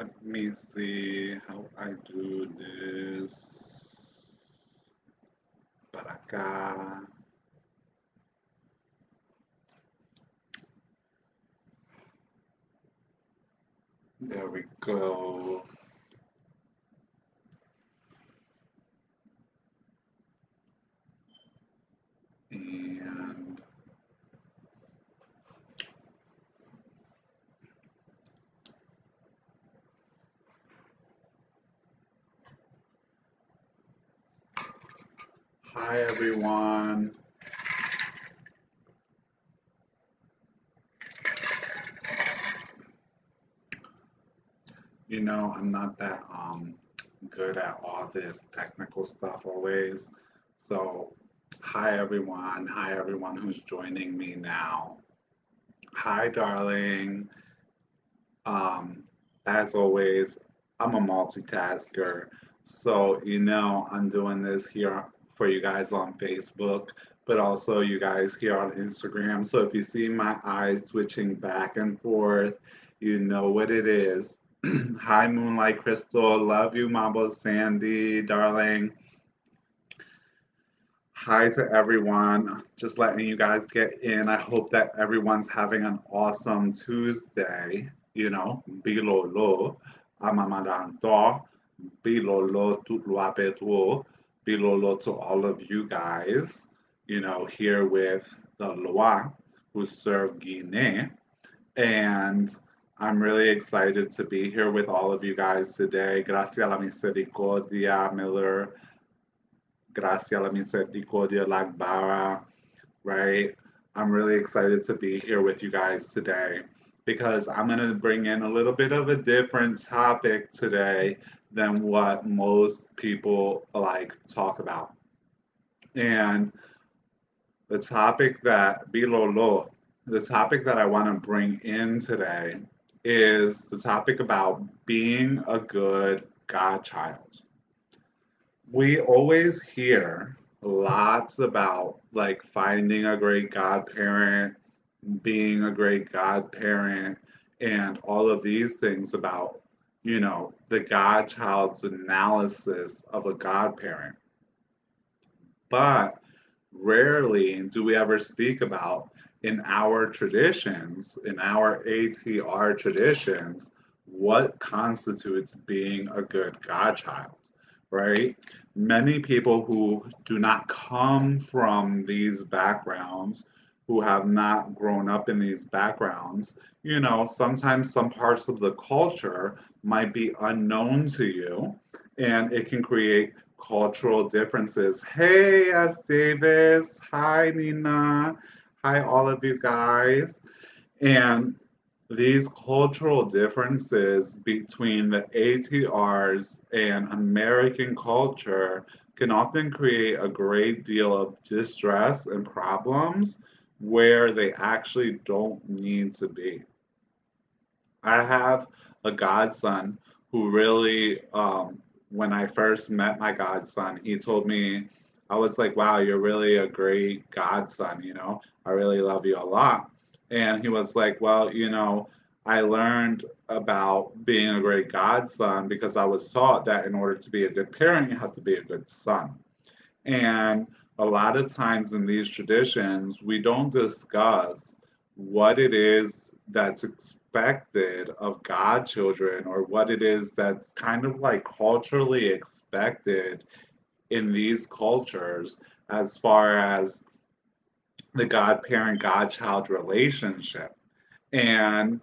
Let me see how I do this. Acá. There we go. And everyone. You know, I'm not that um good at all this technical stuff always. So, hi everyone. Hi everyone who's joining me now. Hi darling. Um as always, I'm a multitasker. So, you know, I'm doing this here for you guys on Facebook, but also you guys here on Instagram. So if you see my eyes switching back and forth, you know what it is. Hi, Moonlight Crystal. Love you, Mambo Sandy, darling. Hi to everyone. Just letting you guys get in. I hope that everyone's having an awesome Tuesday. You know, bilolo, amamanto, bilolo tutluapetuo, bilolo to all of you guys. You know, here with the Loa, who serve Guinea. And I'm really excited to be here with all of you guys today. Gracias a la misericordia, Miller. Gracias a la misericordia, Lagbara, right? I'm really excited to be here with you guys today because I'm going to bring in a little bit of a different topic today than what most people like talk about. And the topic that Bilolo, the topic that I want to bring in today is the topic about being a good godchild. We always hear lots about like finding a great godparent, being a great godparent, and all of these things about, you know, the godchild's analysis of a godparent. But rarely do we ever speak about in our traditions, in our ATR traditions, what constitutes being a good godchild, right? Many people who do not come from these backgrounds, who have not grown up in these backgrounds, you know, sometimes some parts of the culture might be unknown to you, and it can create cultural differences. Hey, S. Davis. Hi, Nina. Hi, all of you guys. And these cultural differences between the ATRs and American culture can often create a great deal of distress and problems where they actually don't need to be. I have a godson who really, um, when I first met my godson, he told me, I was like, wow, you're really a great godson, you know? I really love you a lot. And he was like, Well, you know, I learned about being a great godson because I was taught that in order to be a good parent, you have to be a good son. And a lot of times in these traditions, we don't discuss what it is that's expected of godchildren or what it is that's kind of like culturally expected in these cultures as far as the godparent godchild relationship. And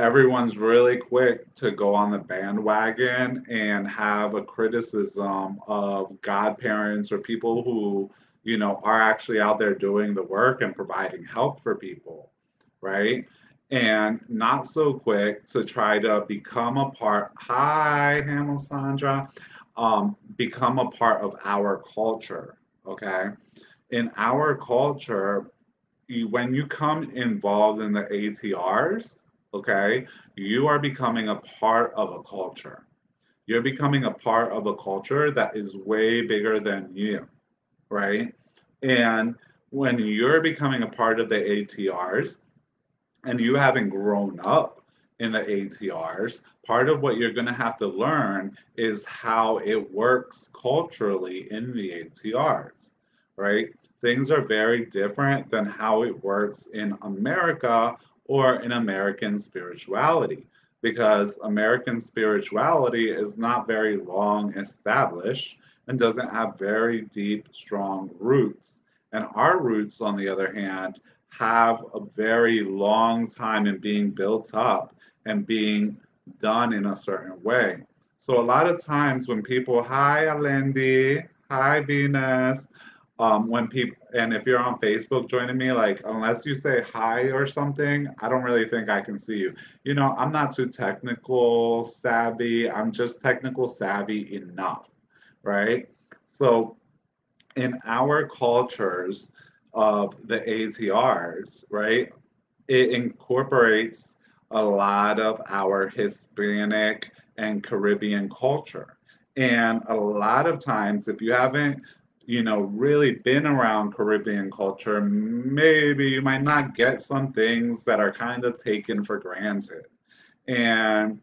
everyone's really quick to go on the bandwagon and have a criticism of godparents or people who, you know, are actually out there doing the work and providing help for people, right? And not so quick to try to become a part. Hi, Hamel Sandra. Um, become a part of our culture, okay? in our culture, when you come involved in the ATRs, okay, you are becoming a part of a culture. You're becoming a part of a culture that is way bigger than you, right? And when you're becoming a part of the ATRs and you haven't grown up in the ATRs, part of what you're going to have to learn is how it works culturally in the ATRs, right? Things are very different than how it works in America or in American spirituality because American spirituality is not very long established and doesn't have very deep, strong roots. And our roots, on the other hand, have a very long time in being built up and being done in a certain way. So a lot of times when people, hi Alendi, hi Venus, um, when people, and if you're on Facebook joining me, like unless you say hi or something, I don't really think I can see you. You know, I'm not too technical savvy. I'm just technical savvy enough, right? So in our cultures of the ATRs, right, it incorporates a lot of our Hispanic and Caribbean culture. And a lot of times, if you haven't, you know, really been around Caribbean culture, maybe you might not get some things that are kind of taken for granted. And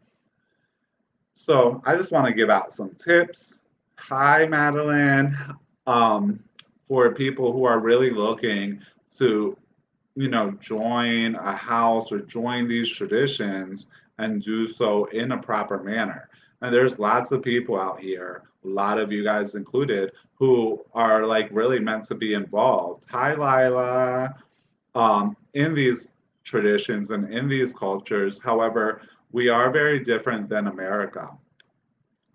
so I just want to give out some tips. Hi, Madeline. Um, for people who are really looking to you know, join a house or join these traditions and do so in a proper manner. And there's lots of people out here, a lot of you guys included, who are like really meant to be involved. Hi, Lila. Um, in these traditions and in these cultures. However, we are very different than America.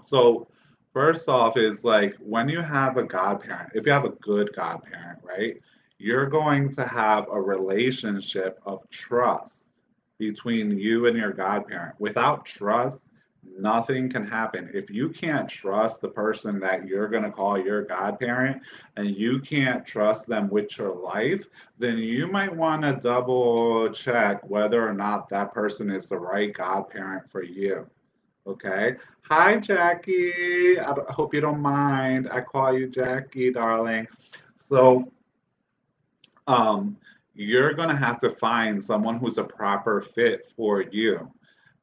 So, first off, is like when you have a godparent, if you have a good godparent, right? you're going to have a relationship of trust between you and your godparent. Without trust, nothing can happen. If you can't trust the person that you're going to call your godparent and you can't trust them with your life, then you might want to double check whether or not that person is the right godparent for you. Okay. Hi, Jackie. I hope you don't mind. I call you Jackie, darling. So, um, you're going to have to find someone who's a proper fit for you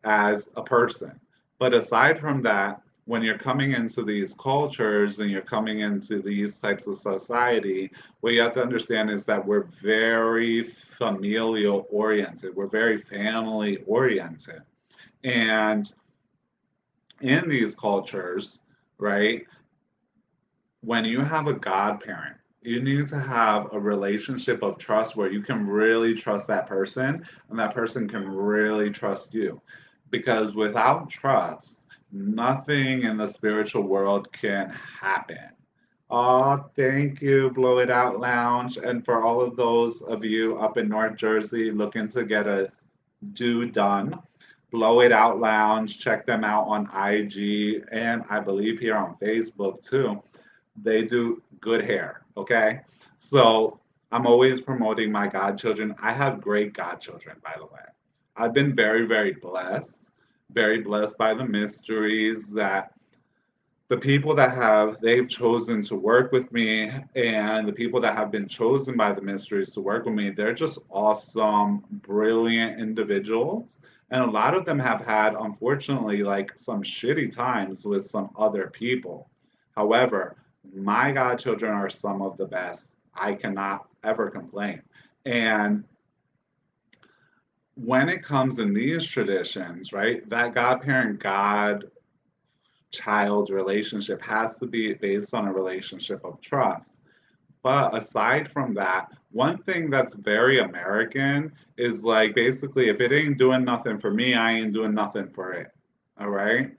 as a person. But aside from that, when you're coming into these cultures and you're coming into these types of society, what you have to understand is that we're very familial oriented, we're very family oriented. And in these cultures, right, when you have a godparent, you need to have a relationship of trust where you can really trust that person and that person can really trust you. Because without trust, nothing in the spiritual world can happen. Oh, thank you, Blow It Out Lounge. And for all of those of you up in North Jersey looking to get a do done, Blow It Out Lounge, check them out on IG and I believe here on Facebook too. They do good hair. Okay. So I'm always promoting my godchildren. I have great godchildren, by the way. I've been very, very blessed, very blessed by the mysteries that the people that have they've chosen to work with me and the people that have been chosen by the mysteries to work with me they're just awesome brilliant individuals and a lot of them have had unfortunately like some shitty times with some other people however my godchildren are some of the best. I cannot ever complain. And when it comes in these traditions, right, that godparent God child relationship has to be based on a relationship of trust. But aside from that, one thing that's very American is like basically, if it ain't doing nothing for me, I ain't doing nothing for it. All right.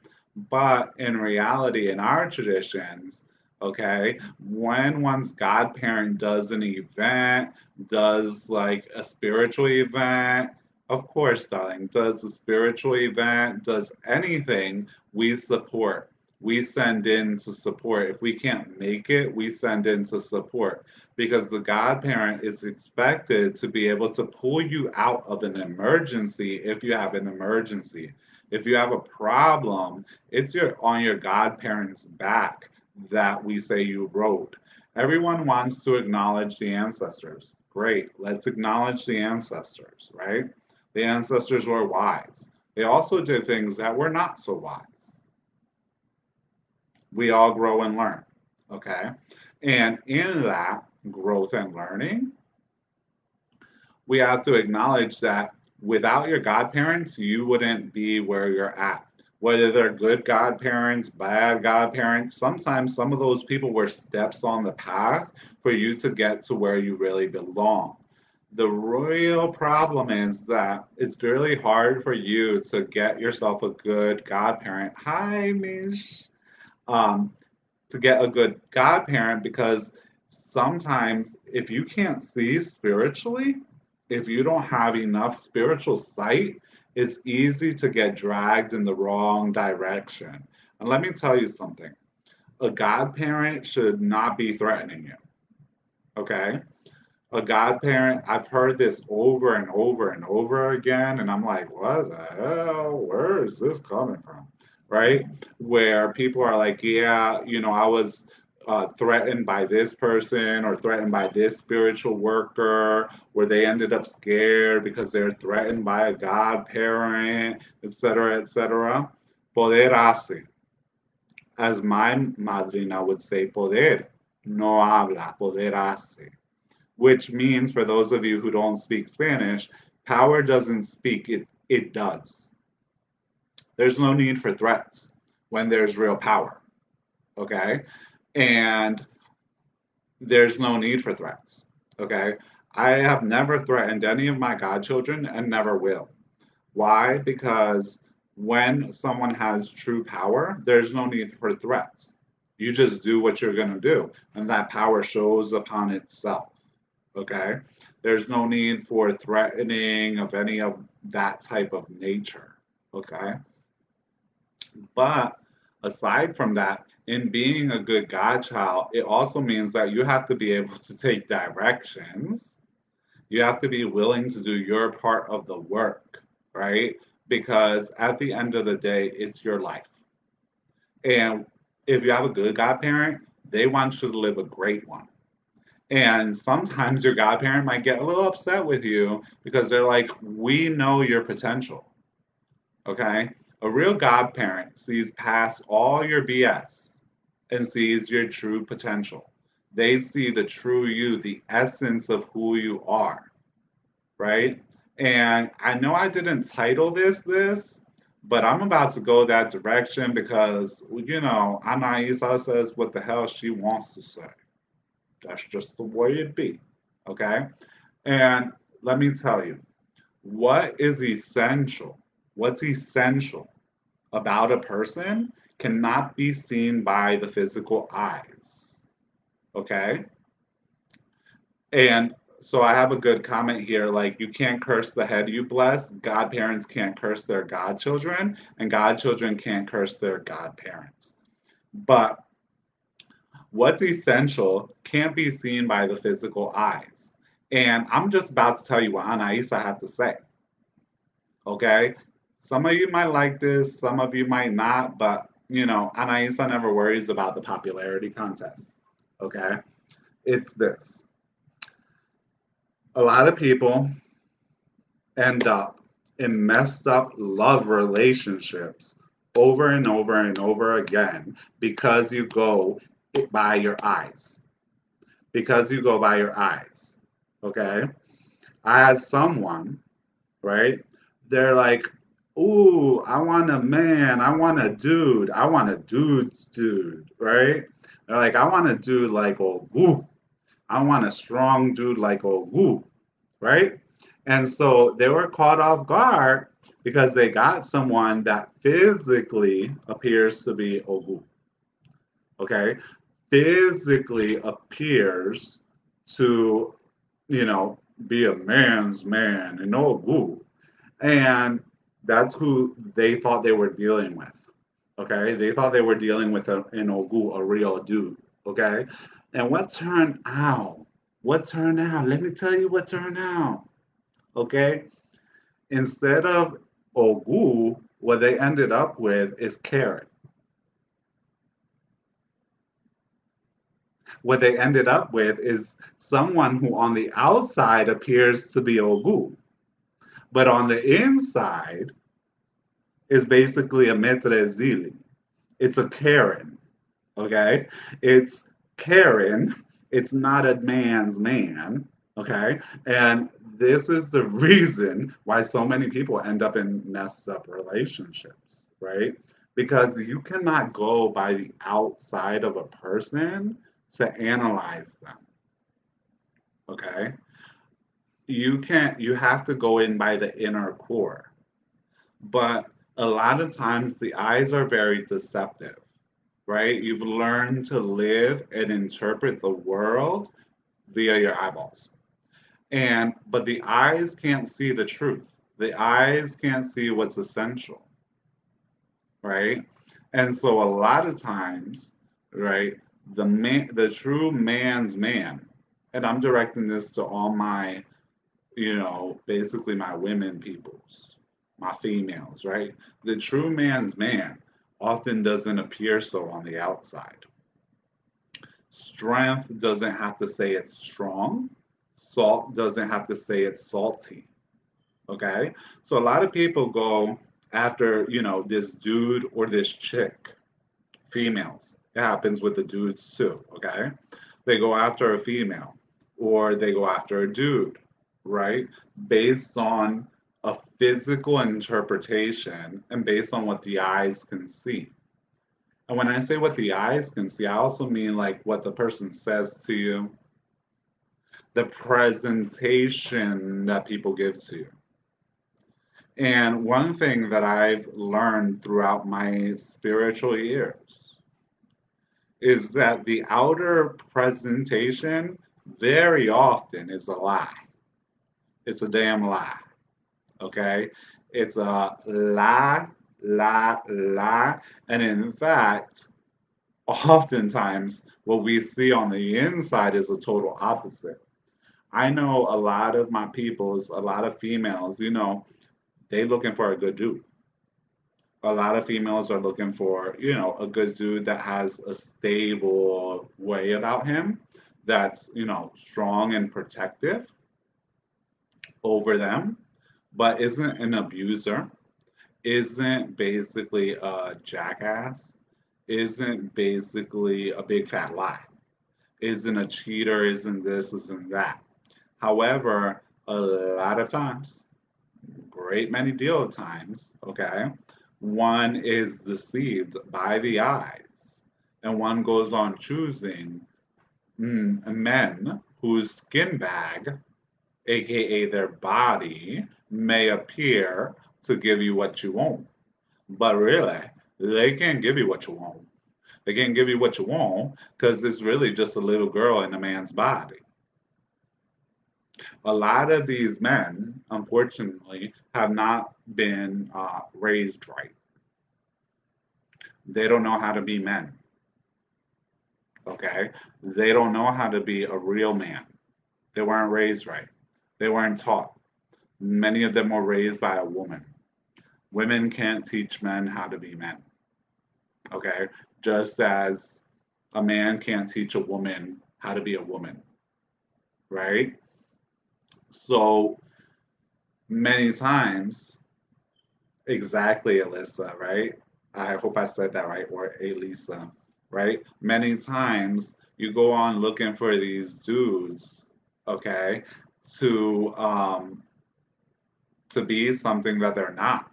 But in reality, in our traditions, okay? When one's godparent does an event does like a spiritual event of course darling does a spiritual event does anything we support. We send in to support. If we can't make it we send in to support. Because the godparent is expected to be able to pull you out of an emergency if you have an emergency. If you have a problem it's your on your godparent's back that we say you wrote. Everyone wants to acknowledge the ancestors. Great, let's acknowledge the ancestors, right? The ancestors were wise. They also did things that were not so wise. We all grow and learn, okay? And in that growth and learning, we have to acknowledge that without your godparents, you wouldn't be where you're at. Whether they're good godparents, bad godparents, sometimes some of those people were steps on the path for you to get to where you really belong. The real problem is that it's really hard for you to get yourself a good godparent. Hi, Mish. Um, to get a good godparent because sometimes if you can't see spiritually, if you don't have enough spiritual sight, it's easy to get dragged in the wrong direction. And let me tell you something a godparent should not be threatening you. Okay? A godparent, I've heard this over and over and over again, and I'm like, what the hell? Where is this coming from? Right? Where people are like, yeah, you know, I was uh, threatened by this person or threatened by this spiritual worker, where they ended up scared because they're threatened by a godparent, etc., etc. Poder Poderase. As my madrina would say, poder no habla, poder poderase. Which means, for those of you who don't speak Spanish, power doesn't speak, it, it does. There's no need for threats when there's real power. Okay? And there's no need for threats. Okay. I have never threatened any of my godchildren and never will. Why? Because when someone has true power, there's no need for threats. You just do what you're going to do, and that power shows upon itself. Okay. There's no need for threatening of any of that type of nature. Okay. But aside from that, in being a good godchild, it also means that you have to be able to take directions. You have to be willing to do your part of the work, right? Because at the end of the day, it's your life. And if you have a good godparent, they want you to live a great one. And sometimes your godparent might get a little upset with you because they're like, we know your potential. Okay? A real godparent sees past all your BS and sees your true potential. They see the true you, the essence of who you are, right? And I know I didn't title this this, but I'm about to go that direction because, you know, Anaisa says what the hell she wants to say. That's just the way it be, okay? And let me tell you, what is essential? What's essential about a person cannot be seen by the physical eyes. Okay? And so I have a good comment here like, you can't curse the head you bless. Godparents can't curse their godchildren, and godchildren can't curse their godparents. But what's essential can't be seen by the physical eyes. And I'm just about to tell you what Anaisa had to say. Okay? Some of you might like this, some of you might not, but you know, Anaisa never worries about the popularity contest. Okay? It's this. A lot of people end up in messed up love relationships over and over and over again because you go by your eyes. Because you go by your eyes. Okay? I had someone, right? They're like, ooh, I want a man, I want a dude, I want a dude's dude, right? They're like, I want a dude like Ogu. I want a strong dude like Ogu, right? And so they were caught off guard because they got someone that physically appears to be Ogu. Okay? Physically appears to, you know, be a man's man and Ogu. And that's who they thought they were dealing with. Okay, they thought they were dealing with a, an Ogu, a real dude. Okay, and what turned out? What turned out? Let me tell you what turned out. Okay, instead of Ogu, what they ended up with is carrot. What they ended up with is someone who on the outside appears to be Ogu but on the inside is basically a metrezili. It's a Karen. Okay? It's Karen. It's not a man's man. Okay? And this is the reason why so many people end up in messed up relationships, right? Because you cannot go by the outside of a person to analyze them. Okay? You can't, you have to go in by the inner core. But a lot of times the eyes are very deceptive, right? You've learned to live and interpret the world via your eyeballs. And but the eyes can't see the truth. The eyes can't see what's essential. Right? And so a lot of times, right, the man the true man's man, and I'm directing this to all my, you know, basically my women peoples, my females, right? The true man's man often doesn't appear so on the outside. Strength doesn't have to say it's strong Salt doesn't have to say it's salty. Okay? So a lot of people go after, you know, this dude or this chick, females. It happens with the dudes too, okay? They go after a female or they go after a dude, right? Based on a physical interpretation and based on what the eyes can see. And when I say what the eyes can see, I also mean like what the person says to you, the presentation that people give to you. And one thing that I've learned throughout my spiritual years is that the outer presentation very often is a lie. It's a damn lie. Okay? It's a lie, lie, lie. And in fact, oftentimes what we see on the inside is a total opposite. I know a lot of my peoples, a lot of females, you know, they looking for a good dude. A lot of females are looking for, you know, a good dude that has a stable way about him, that's, you know, strong and protective over them, but isn't an abuser, isn't basically a jackass, isn't basically a big fat lie, isn't a cheater, isn't this, isn't that. However, a lot of times, great many deal of times, okay, one is deceived by the eyes, and one goes on choosing hmm, men whose skin bag, aka their body, may appear to give you what you want. But really, they can't give you what you want. They can't give you what you want because it's really just a little girl in a man's body a lot of these men, unfortunately, have not been uh, raised right. They don't know how to be men. Okay? They don't know how to be a real man. They weren't raised right. They weren't taught. Many of them were raised by a woman. Women can't teach men how to be men. Okay? Just as a man can't teach a woman how to be a woman. Right? So many times, exactly, Alyssa, right? I hope I said that right, or Elisa, right? Many times you go on looking for these dudes, okay, to um, to be something that they're not.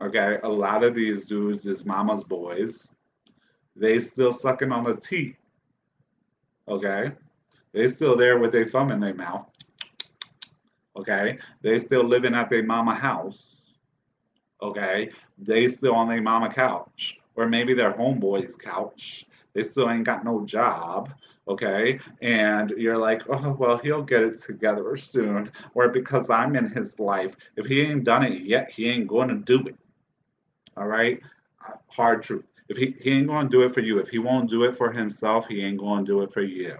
Okay, a lot of these dudes is mama's boys. They still sucking on the teeth. Okay, they still there with their thumb in their mouth. Okay. They still living at their mama house. Okay. They still on their mama couch. Or maybe their homeboy's couch. They still ain't got no job. Okay. And you're like, oh, well, he'll get it together soon. Or because I'm in his life. If he ain't done it yet, he ain't going to do it. All right. Hard truth. If he, he ain't going to do it for you, if he won't do it for himself, he ain't going to do it for you.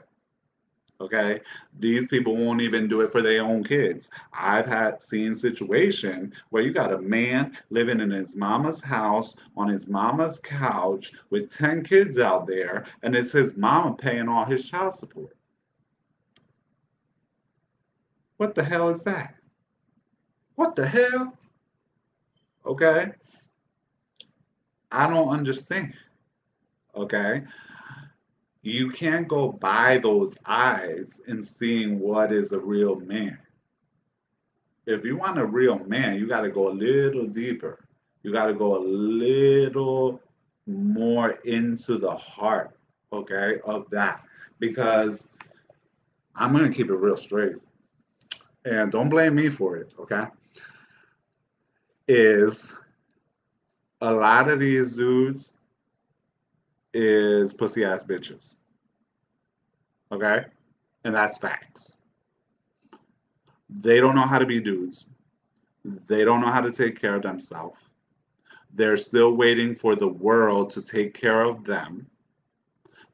Okay, these people won't even do it for their own kids. I've had seen situation where you got a man living in his mama's house on his mama's couch with 10 kids out there, and it's his mama paying all his child support. What the hell is that? What the hell? Okay? I don't understand. Okay? You can't go by those eyes and seeing what is a real man. If you want a real man, you got to go a little deeper. You got to go a little more into the heart, okay, of that. Because I'm going to keep it real straight. And don't blame me for it, okay? Is a lot of these dudes is pussy ass bitches. Okay? And that's facts. They don't know how to be dudes. They don't know how to take care of themselves. They're still waiting for the world to take care of them.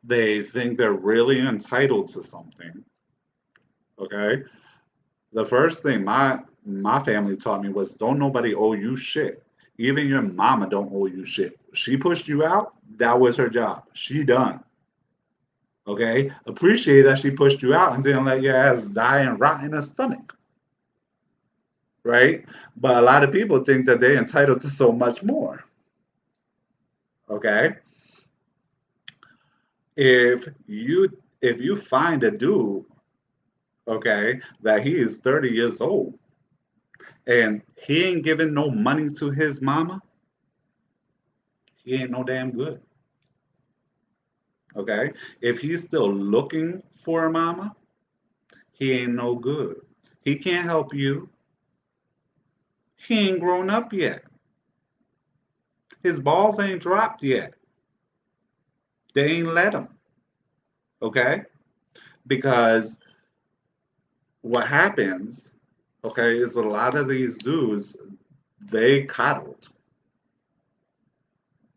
They think they're really entitled to something. Okay? The first thing my my family taught me was don't nobody owe you shit. Even your mama don't owe you shit. She pushed you out, that was her job. She done. Okay? Appreciate that she pushed you out and didn't let your ass die and rot in a stomach right? But a lot of people think that they're entitled to so much more. Okay? If you if you find a dude, okay, that he is 30 years old and he ain't giving no money to his mama, he ain't no damn good. Okay? If he's still looking for a mama, he ain't no good. He can't help you. He ain't grown up yet. His balls ain't dropped yet. They ain't let him. Okay? Because what happens, okay, is a lot of these dudes, they coddled.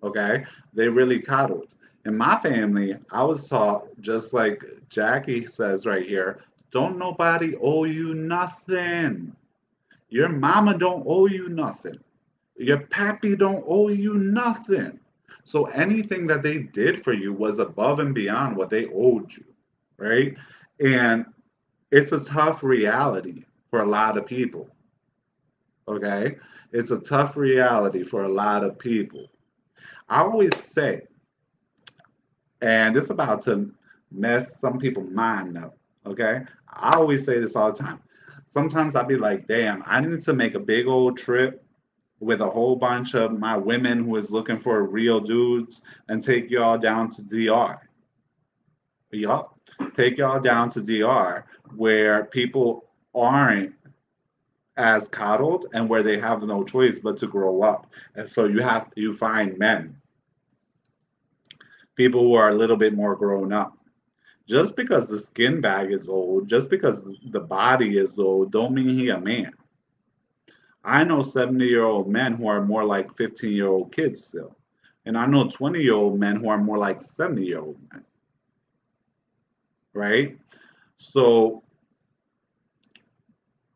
Okay? They really coddled. In my family, I was taught, just like Jackie says right here, don't nobody owe you nothing. Your mama don't owe you nothing. Your pappy don't owe you nothing. So anything that they did for you was above and beyond what they owed you, right? And it's a tough reality for a lot of people. Okay? It's a tough reality for a lot of people. I always say, and it's about to mess some people's mind up. Okay? I always say this all the time sometimes I'd be like, damn, I need to make a big old trip with a whole bunch of my women who is looking for real dudes and take y'all down to DR. Y'all take y'all down to DR where people aren't as coddled and where they have no choice but to grow up. And so you have you find men. People who are a little bit more grown up just because the skin bag is old, just because the body is old, don't mean he a man. I know 70 year old men who are more like 15 year old kids still. And I know 20 year old men who are more like 70 year old men. Right? So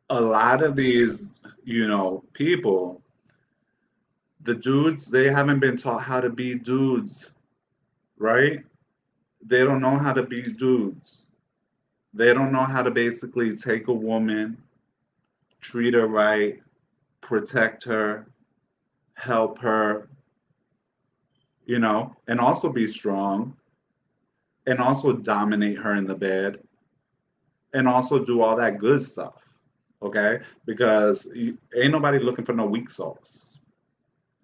a lot of these, you know, people, the dudes, they haven't been taught how to be dudes. Right? they don't know how to be dudes. They don't know how to basically take a woman, treat her right, protect her, help her, you know, and also be strong, and also dominate her in the bed, and also do all that good stuff. Okay? Because ain't nobody looking for no weak sauce.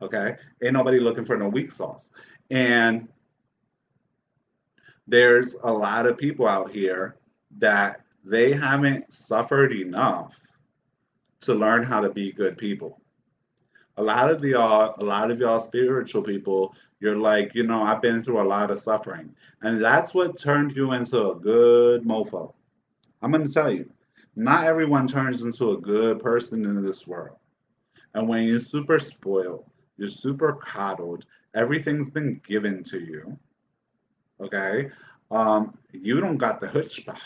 Okay? Ain't nobody looking for no weak sauce. And there's a lot of people out here that they haven't suffered enough to learn how to be good people. A lot of y'all, a lot of y'all spiritual people, you're like, you know, I've been through a lot of suffering. And that's what turned you into a good mofo. I'm to tell you, not everyone turns into a good person in this world. And when you're super spoiled, you're super coddled, everything's been given to you okay, um, you don't got the chutzpah,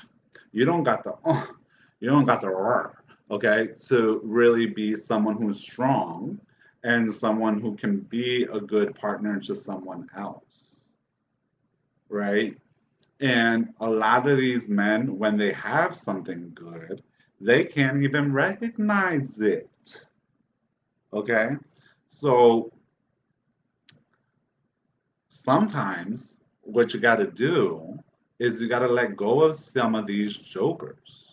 you don't got the, uh, you don't got the roar, okay, to really be someone who's strong and someone who can be a good partner to someone else, right? And a lot of these men, when they have something good, they can't even recognize it. Okay? So sometimes what you got to do is you got to let go of some of these jokers.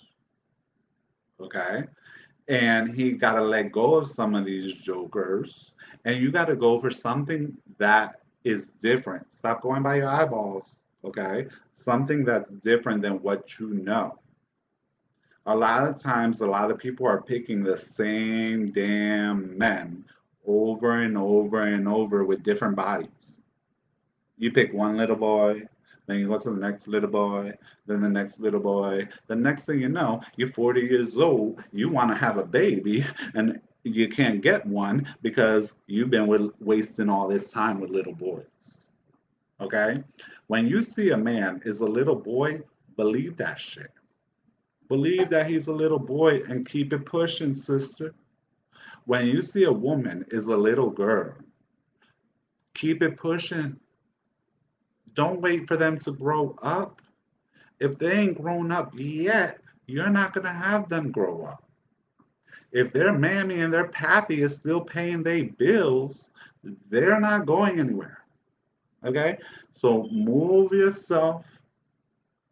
Okay? And he got to let go of some of these jokers. And you got to go for something that is different. Stop going by your eyeballs. Okay? Something that's different than what you know. A lot of times, a lot of people are picking the same damn men over and over and over with different bodies. You pick one little boy, then you go to the next little boy, then the next little boy. The next thing you know, you're 40 years old, you want to have a baby, and you can't get one because you've been wasting all this time with little boys. Okay? When you see a man is a little boy, believe that shit. Believe that he's a little boy and keep it pushing, sister. When you see a woman is a little girl, keep it pushing. Don't wait for them to grow up. If they ain't grown up yet, you're not going to have them grow up. If their mammy and their pappy is still paying their bills, they're not going anywhere. Okay? So move yourself,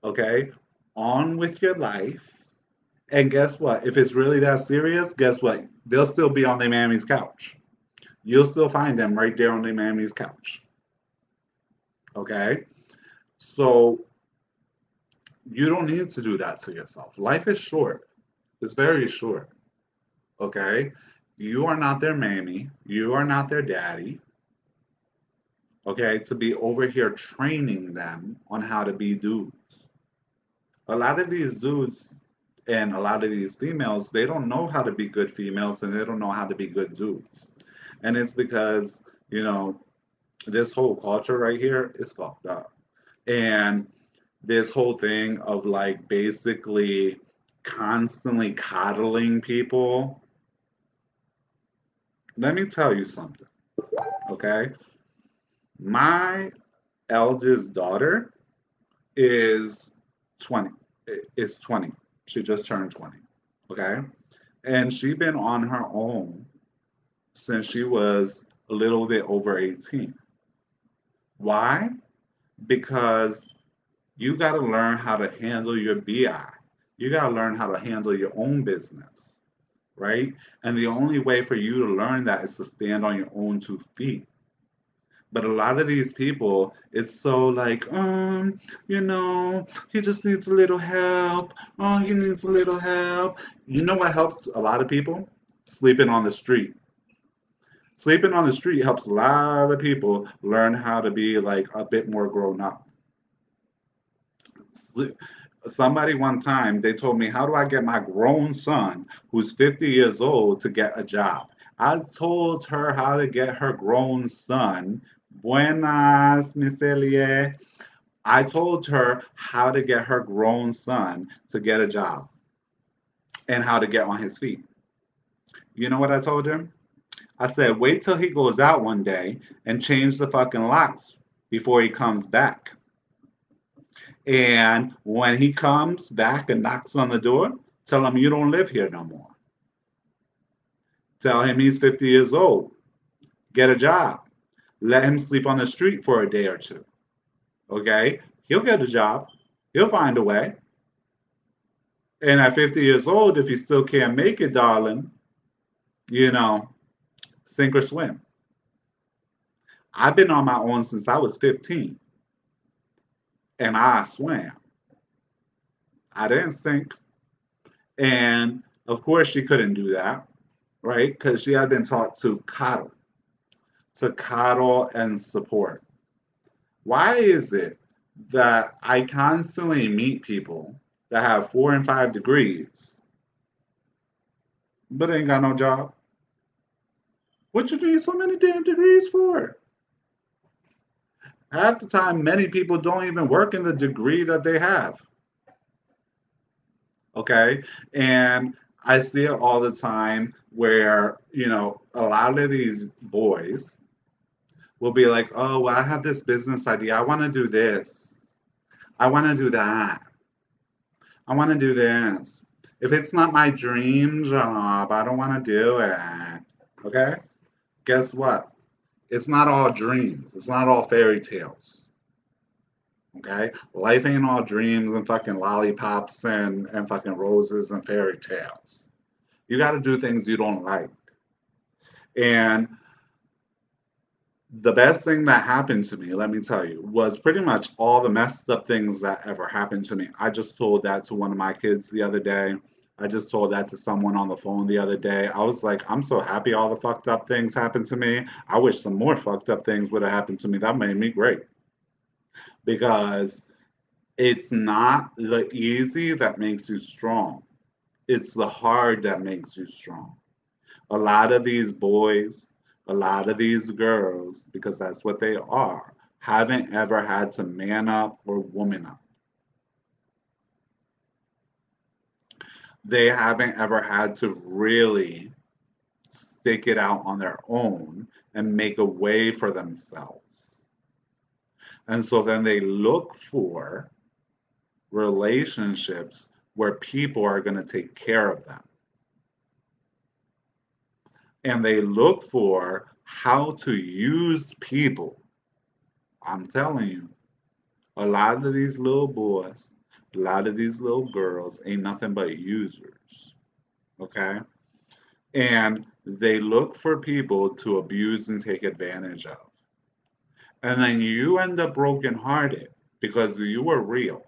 okay, on with your life. And guess what? If it's really that serious, guess what? They'll still be on their mammy's couch. You'll still find them right there on their mammy's couch. Okay? So you don't need to do that to yourself. Life is short. It's very short. Okay? You are not their mammy. You are not their daddy. Okay? To be over here training them on how to be dudes. A lot of these dudes and a lot of these females, they don't know how to be good females and they don't know how to be good dudes. And it's because, you know, this whole culture right here is fucked up. And this whole thing of like basically constantly coddling people. Let me tell you something, okay? My eldest daughter is 20, is 20. She just turned 20, okay? And she's been on her own since she was a little bit over 18. Why? Because you got to learn how to handle your BI. You got to learn how to handle your own business, right? And the only way for you to learn that is to stand on your own two feet. But a lot of these people, it's so like, um, you know, he just needs a little help. Oh, he needs a little help. You know what helps a lot of people? Sleeping on the street. Sleeping on the street helps a lot of people learn how to be like a bit more grown up. Somebody one time they told me, How do I get my grown son who's 50 years old to get a job? I told her how to get her grown son. Buenas, Miss Elie. I told her how to get her grown son to get a job and how to get on his feet. You know what I told him? I said, wait till he goes out one day and change the fucking locks before he comes back. And when he comes back and knocks on the door, tell him you don't live here no more. Tell him he's 50 years old. Get a job. Let him sleep on the street for a day or two. Okay? He'll get a job. He'll find a way. And at 50 years old, if he still can't make it, darling, you know, sink or swim. I've been on my own since I was 15 and I swam. I didn't sink. And of course, she couldn't do that, right? Because she had been taught to coddle, to coddle and support. Why is it that I constantly meet people that have four and five degrees, but ain't got no job? What you need so many damn degrees for? Half the time, many people don't even work in the degree that they have. Okay. And I see it all the time where, you know, a lot of these boys will be like, oh, well, I have this business idea. I want to do this. I want to do that. I want to do this. If it's not my dream job, I don't want to do it. Okay? Guess what? It's not all dreams. It's not all fairy tales. Okay? Life ain't all dreams and fucking lollipops and, and fucking roses and fairy tales. You got to do things you don't like. And the best thing that happened to me, let me tell you, was pretty much all the messed up things that ever happened to me. I just told that to one of my kids the other day. I just told that to someone on the phone the other day. I was like, I'm so happy all the fucked up things happened to me. I wish some more fucked up things would have happened to me. That made me great. Because it's not the easy that makes you strong, it's the hard that makes you strong. A lot of these boys, a lot of these girls, because that's what they are, haven't ever had to man up or woman up. They haven't ever had to really stick it out on their own and make a way for themselves. And so then they look for relationships where people are going to take care of them and they look for how to use people. I'm telling you, a lot of these little boys, a lot of these little girls ain't nothing but users. Okay? And they look for people to abuse and take advantage of. And then you end up brokenhearted because you were real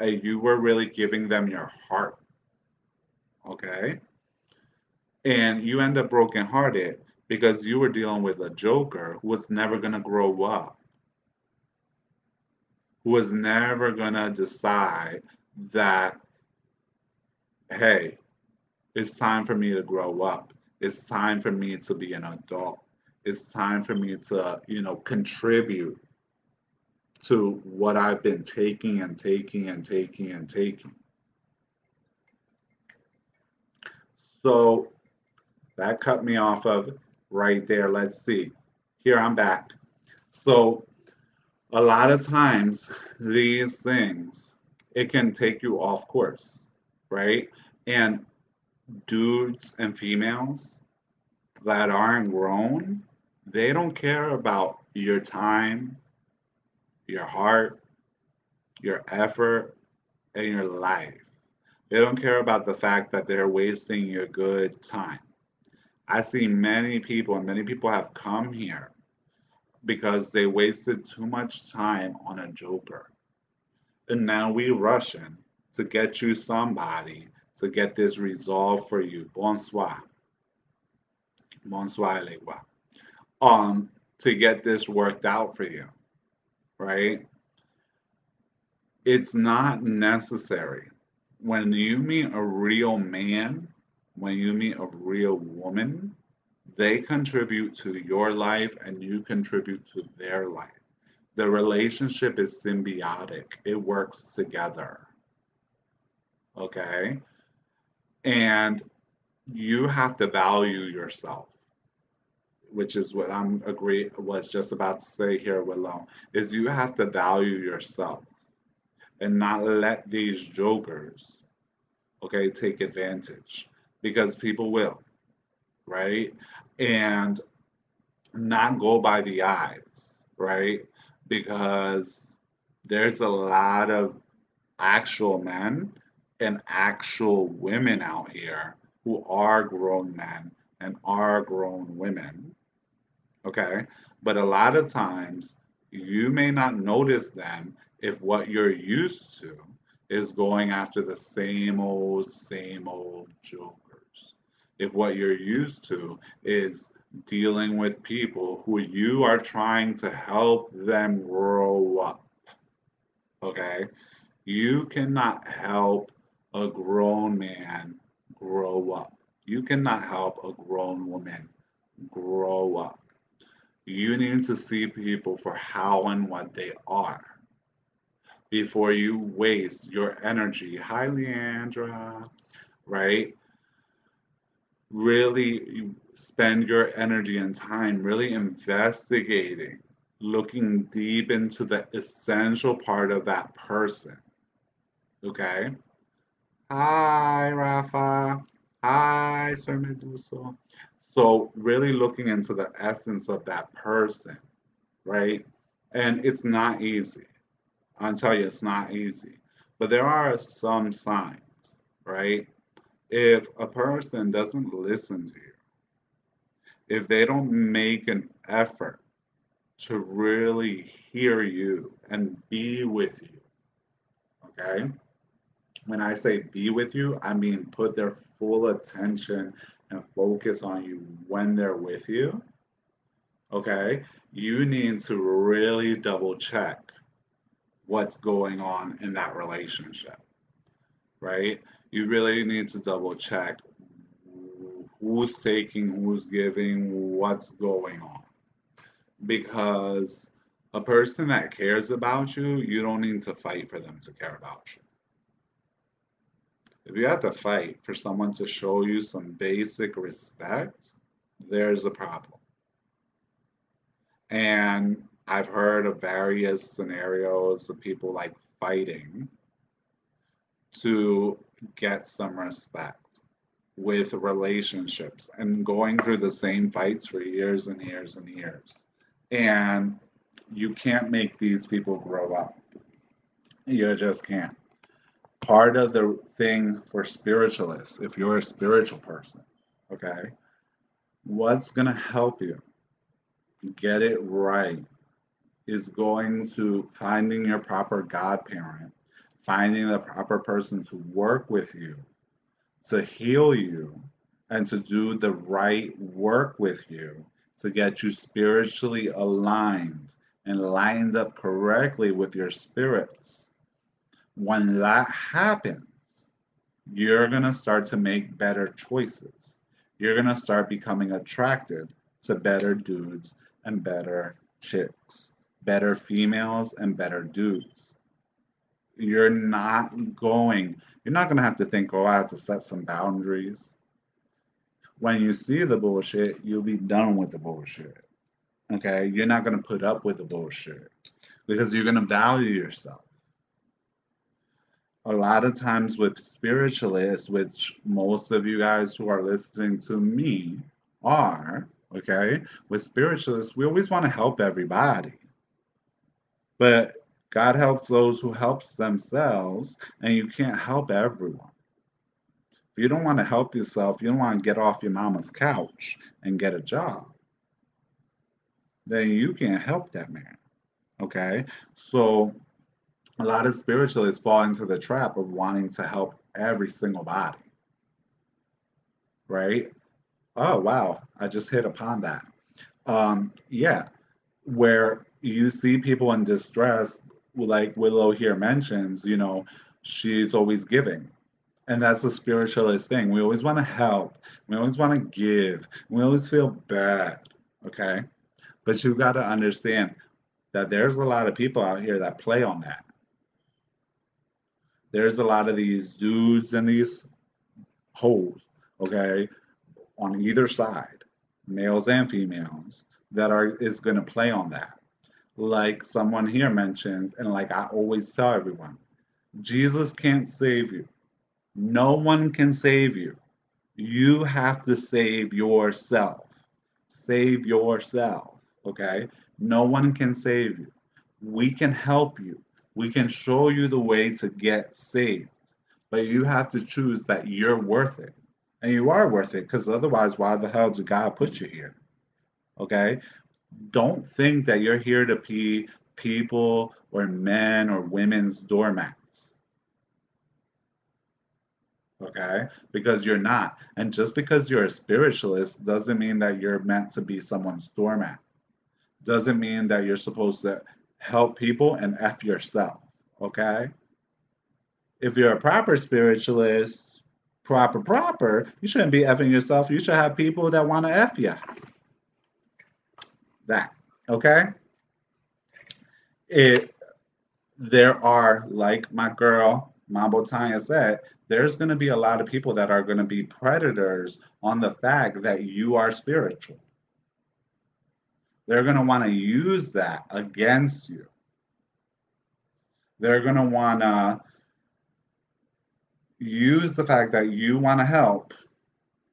and you were really giving them your heart. Okay? and you end up brokenhearted because you were dealing with a joker who was never going to grow up was never going to decide that hey it's time for me to grow up it's time for me to be an adult it's time for me to you know contribute to what i've been taking and taking and taking and taking so that cut me off of right there. Let's see. Here I'm back. So a lot of times these things, it can take you off course, right? And dudes and females that aren't grown, they don't care about your time, your heart, your effort, and your life. They don't care about the fact that they're wasting your good time. I see many people, and many people have come here because they wasted too much time on a joker. And now we rushing to get you somebody to get this resolved for you. Bonsoir. Bonsoir, Legua. Um, to get this worked out for you. Right? It's not necessary. When you meet a real man, when you meet a real woman, they contribute to your life and you contribute to their life. The relationship is symbiotic, it works together. Okay? And you have to value yourself, which is what I'm agree was just about to say here, with Willow, is you have to value yourself and not let these jokers, okay, take advantage because people will, right? And not go by the eyes, right? Because there's a lot of actual men and actual women out here who are grown men and are grown women. Okay. But a lot of times you may not notice them if what you're used to is going after the same old, same old joke if what you're used to is dealing with people who you are trying to help them grow up. Okay? You cannot help a grown man grow up. You cannot help a grown woman grow up. You need to see people for how and what they are before you waste your energy. Hi, Leandra, right? Really spend your energy and time really investigating, looking deep into the essential part of that person. Okay? Hi, Rafa. Hi, Sir Meduso. So, really looking into the essence of that person, right? And it's not easy. I'll tell you, it's not easy. But there are some signs, right? If a person doesn't listen to you, if they don't make an effort to really hear you and be with you, okay? When I say be with you, I mean put their full attention and focus on you when they're with you, okay? You need to really double check what's going on in that relationship, right? You really need to double check who's taking, who's giving, what's going on. Because a person that cares about you, you don't need to fight for them to care about you. If you have to fight for someone to show you some basic respect, there's a problem. And I've heard of various scenarios of people like fighting to get some respect with relationships and going through the same fights for years and years and years. And you can't make these people grow up. You just can't. Part of the thing for spiritualists, if you're a spiritual person, okay, what's going to help you get it right is going to finding your proper godparent, finding the proper person to work with you to heal you and to do the right work with you to get you spiritually aligned and lined up correctly with your spirits. When that happens, you're going to start to make better choices. You're going to start becoming attracted to better dudes and better chicks, better females and better dudes. You're not going you're not going to have to think, oh, I have to set some boundaries. When you see the bullshit, you'll be done with the bullshit. Okay? You're not going to put up with the bullshit because you're going to value yourself. A lot of times with spiritualists, which most of you guys who are listening to me are, okay, with spiritualists, we always want to help everybody. But God helps those who helps themselves, and you can't help everyone. If you don't want to help yourself, you don't want to get off your mama's couch and get a job, then you can't help that man. Okay? So a lot of spiritualists fall into the trap of wanting to help every single body. Right? Oh, wow. I just hit upon that. Um, yeah. Where you see people in distress like Willow here mentions, you know, she's always giving. And that's a spiritualist thing. We always want to help. We always want to give. We always feel bad. Okay. But you've got to understand that there's a lot of people out here that play on that. There's a lot of these dudes and these hoes, okay, on either side, males and females, that are is going to play on that like someone here mentioned, and like I always tell everyone, Jesus can't save you. No one can save you. You have to save yourself. Save yourself. Okay? No one can save you. We can help you. We can show you the way to get saved. But you have to choose that you're worth it. And you are worth it because otherwise, why the hell did God put you here? Okay? Don't think that you're here to be people or men or women's doormats. Okay? Because you're not. And just because you're a spiritualist doesn't mean that you're meant to be someone's doormat. Doesn't mean that you're supposed to help people and F yourself. Okay? If you're a proper spiritualist, proper, proper, you shouldn't be effing yourself. You should have people that want to F you that. Okay? It there are, like my girl Mambo Tanya said, there's going to be a lot of people that are going to be predators on the fact that you are spiritual. They're going to want to use that against you. They're going to want to use the fact that you want to help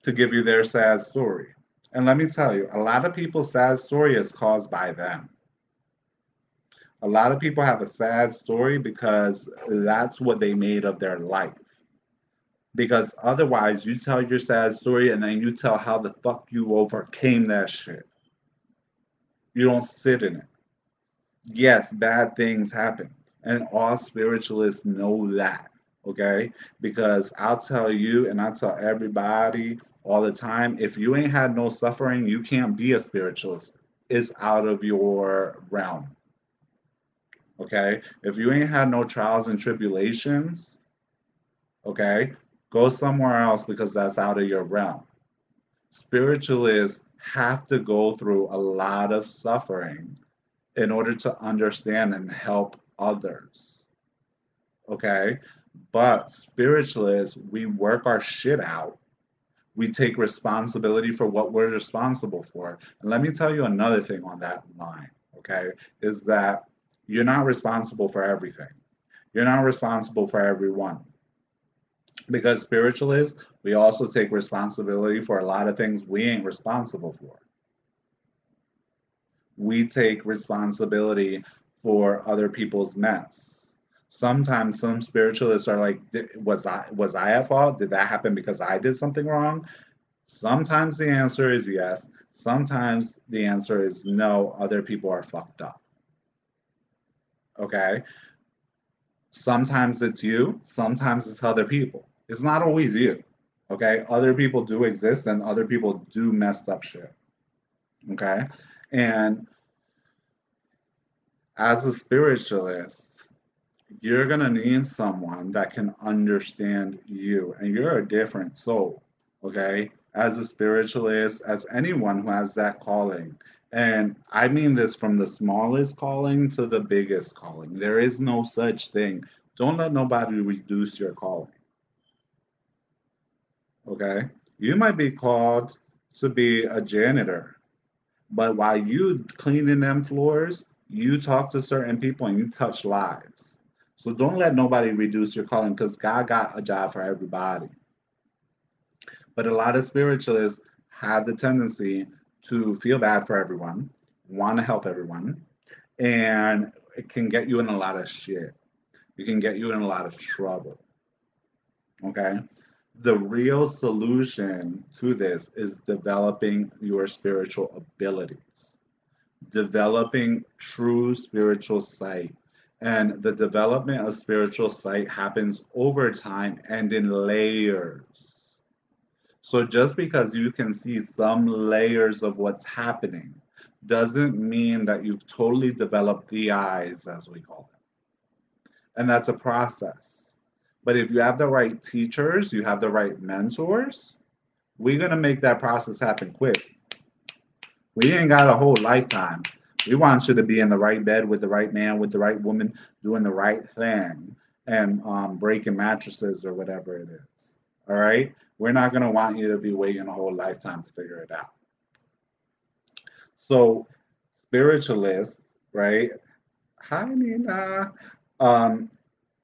to give you their sad story And let me tell you, a lot of people's sad story is caused by them. A lot of people have a sad story because that's what they made of their life. Because otherwise, you tell your sad story and then you tell how the fuck you overcame that shit. You don't sit in it. Yes, bad things happen. And all spiritualists know that. Okay? Because I'll tell you and I tell everybody all the time if you ain't had no suffering, you can't be a spiritualist. It's out of your realm. Okay? If you ain't had no trials and tribulations, okay, go somewhere else because that's out of your realm. Spiritualists have to go through a lot of suffering in order to understand and help others. Okay? But spiritualists, we work our shit out. We take responsibility for what we're responsible for. And let me tell you another thing on that line, okay? Is that you're not responsible for everything. You're not responsible for everyone. Because spiritualists, we also take responsibility for a lot of things we ain't responsible for. We take responsibility for other people's mess. Sometimes some spiritualists are like, was I was I at fault? Did that happen because I did something wrong? Sometimes the answer is yes. Sometimes the answer is no, other people are fucked up. Okay? Sometimes it's you, sometimes it's other people. It's not always you. Okay? Other people do exist and other people do messed up shit. Okay? And as a spiritualist, you're going to need someone that can understand you, and you're a different soul, okay? As a spiritualist, as anyone who has that calling. And I mean this from the smallest calling to the biggest calling. There is no such thing. Don't let nobody reduce your calling. Okay? You might be called to be a janitor, but while you cleaning them floors, you talk to certain people and you touch lives. So don't let nobody reduce your calling because God got a job for everybody. But a lot of spiritualists have the tendency to feel bad for everyone, want to help everyone, and it can get you in a lot of shit. It can get you in a lot of trouble. Okay? The real solution to this is developing your spiritual abilities developing true spiritual sight. And the development of spiritual sight happens over time and in layers. So just because you can see some layers of what's happening doesn't mean that you've totally developed the eyes, as we call them. And that's a process. But if you have the right teachers, you have the right mentors, we're going to make that process happen quick. We ain't got a whole lifetime. We want you to be in the right bed with the right man, with the right woman, doing the right thing, and um, breaking mattresses or whatever it is. All right? We're not going to want you to be waiting a whole lifetime to figure it out. So, spiritualists, right? Hi, Nina. Um,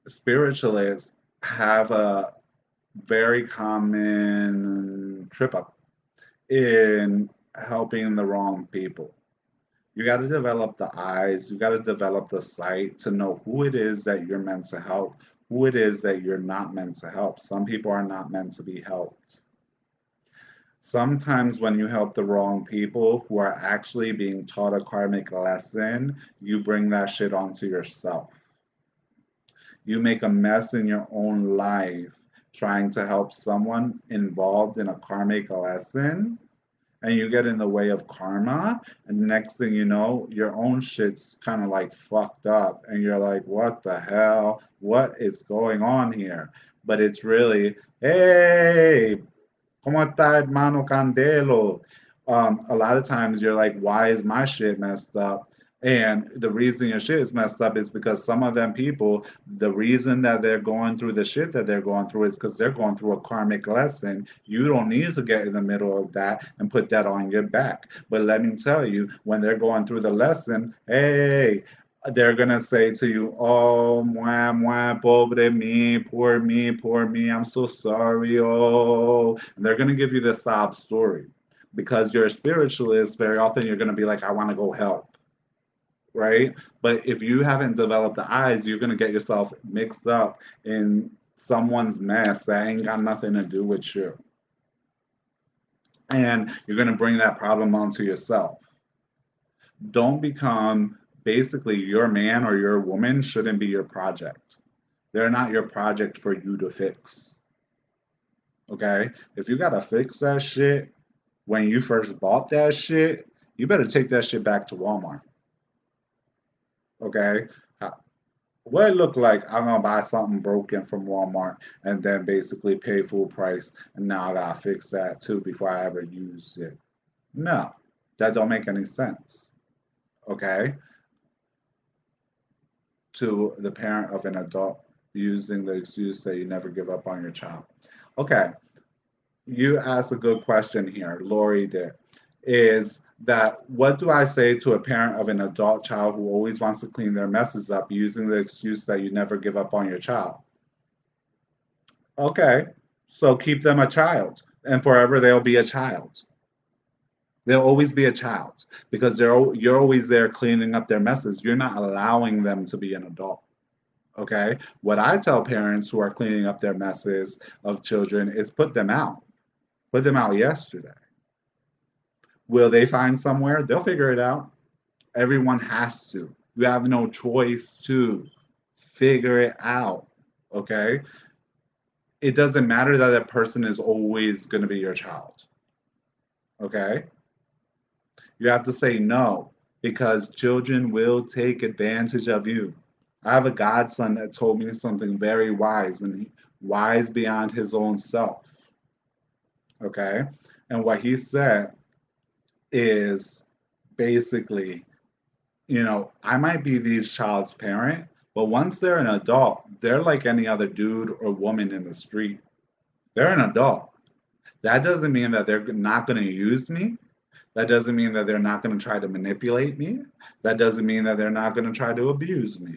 spiritualists have a very common trip up in helping the wrong people. You got to develop the eyes, you got to develop the sight to know who it is that you're meant to help, who it is that you're not meant to help. Some people are not meant to be helped. Sometimes, when you help the wrong people who are actually being taught a karmic lesson, you bring that shit onto yourself. You make a mess in your own life trying to help someone involved in a karmic lesson and you get in the way of karma and next thing you know your own shit's kind of like fucked up and you're like what the hell? What is going on here? But it's really hey como está hermano candelo? Um, a lot of times you're like why is my shit messed up and the reason your shit is messed up is because some of them people, the reason that they're going through the shit that they're going through is because they're going through a karmic lesson. You don't need to get in the middle of that and put that on your back. But let me tell you, when they're going through the lesson, hey, they're gonna say to you, "Oh, moi, moi, pobre me, poor me, poor me. I'm so sorry." Oh, and they're gonna give you the sob story. because you're a spiritualist, very often you're going to be like, I want to go help. Right? But if you haven't developed the eyes, you're to get yourself mixed up in someone's mess that ain't got nothing to do with you. And you're to bring that problem onto yourself. Don't become basically your man or your woman shouldn't be your project. They're not your project for you to fix. Okay? If you got to fix that shit when you first bought that shit, you better take that shit back to Walmart. Okay? Uh, what it look like I'm gonna buy something broken from Walmart and then basically pay full price and now I gotta fix that too before I ever use it. No, that don't make any sense. Okay? To the parent of an adult using the excuse that you never give up on your child. Okay, you asked a good question here, Lori did, is that what do I say to a parent of an adult child who always wants to clean their messes up using the excuse that you never give up on your child? Okay, so keep them a child and forever they'll be a child. They'll always be a child because they're you're always there cleaning up their messes. You're not allowing them to be an adult. Okay? What I tell parents who are cleaning up their messes of children is put them out. Put them out yesterday. Will they find somewhere? They'll figure it out. Everyone has to. You have no choice to figure it out. Okay? It doesn't matter that that person is always going to be your child. Okay? You have to say no because children will take advantage of you. I have a godson that told me something very wise and he, wise beyond his own self. Okay? And what he said is basically, you know, I might be these child's parent, but once they're an adult, they're like any other dude or woman in the street. They're an adult. That doesn't mean that they're not going to use me. That doesn't mean that they're not going to try to manipulate me. That doesn't mean that they're not going to try to abuse me.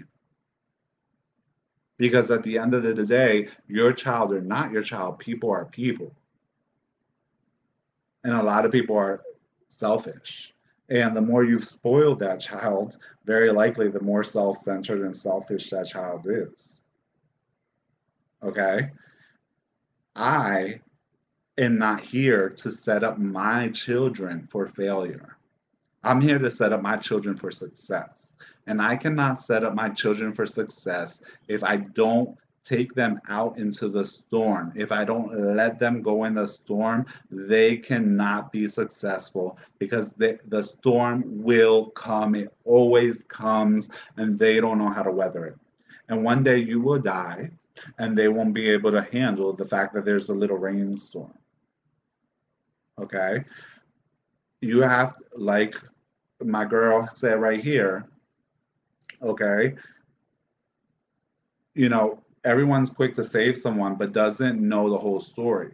Because at the end of the day, your child or not your child, people are people. And a lot of people are selfish. And the more you've spoiled that child, very likely the more self centered and selfish that child is. Okay? I am not here to set up my children for failure. I'm here to set up my children for success. And I cannot set up my children for success if I don't take them out into the storm. If I don't let them go in the storm, they cannot be successful because they, the storm will come. It always comes, and they don't know how to weather it. And one day you will die, and they won't be able to handle the fact that there's a little rainstorm. Okay? You have, like my girl said right here, okay? You know, everyone's quick to save someone but doesn't know the whole story.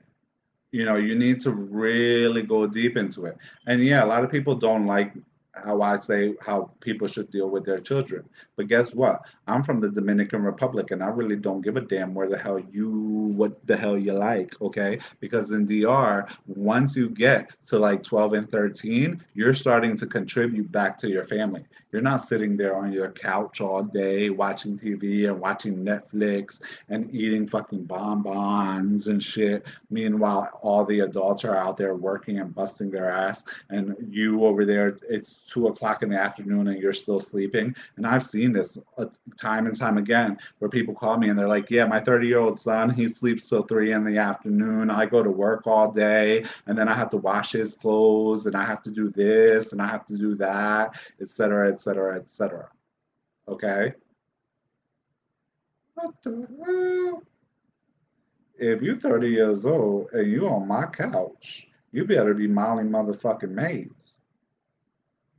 You know you need to really go deep into it. And yeah a lot of people don't like how I say how people should deal with their children. But guess what? I'm from the Dominican Republic and I really don't give a damn where the hell you what the hell you like, okay? Because in DR, once you get to like 12 and 13, you're starting to contribute back to your family. You're not sitting there on your couch all day watching TV and watching Netflix and eating fucking bonbons and shit. Meanwhile, all the adults are out there working and busting their ass and you over there it's two o'clock in the afternoon and you're still sleeping. And I've seen this uh, time and time again where people call me and they're like, Yeah, my 30 year old son, he sleeps till three in the afternoon. I go to work all day and then I have to wash his clothes and I have to do this and I have to do that, etc., etc., etc. Okay? What the hell? If you're 30 years old and you on my couch, you better be Molly motherfucking maids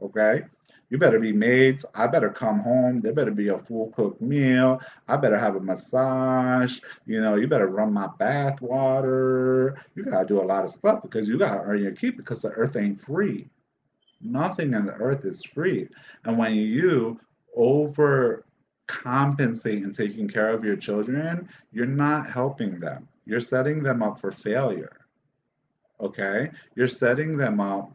okay? You better be made. I better come home. There better be a full cooked meal. I better have a massage. You know, you better run my bath water. You gotta do a lot of stuff because you gotta earn your keep because the earth ain't free. Nothing in the earth is free. And when you over compensate and taking care of your children, you're not helping them. You're setting them up for failure. Okay? You're setting them up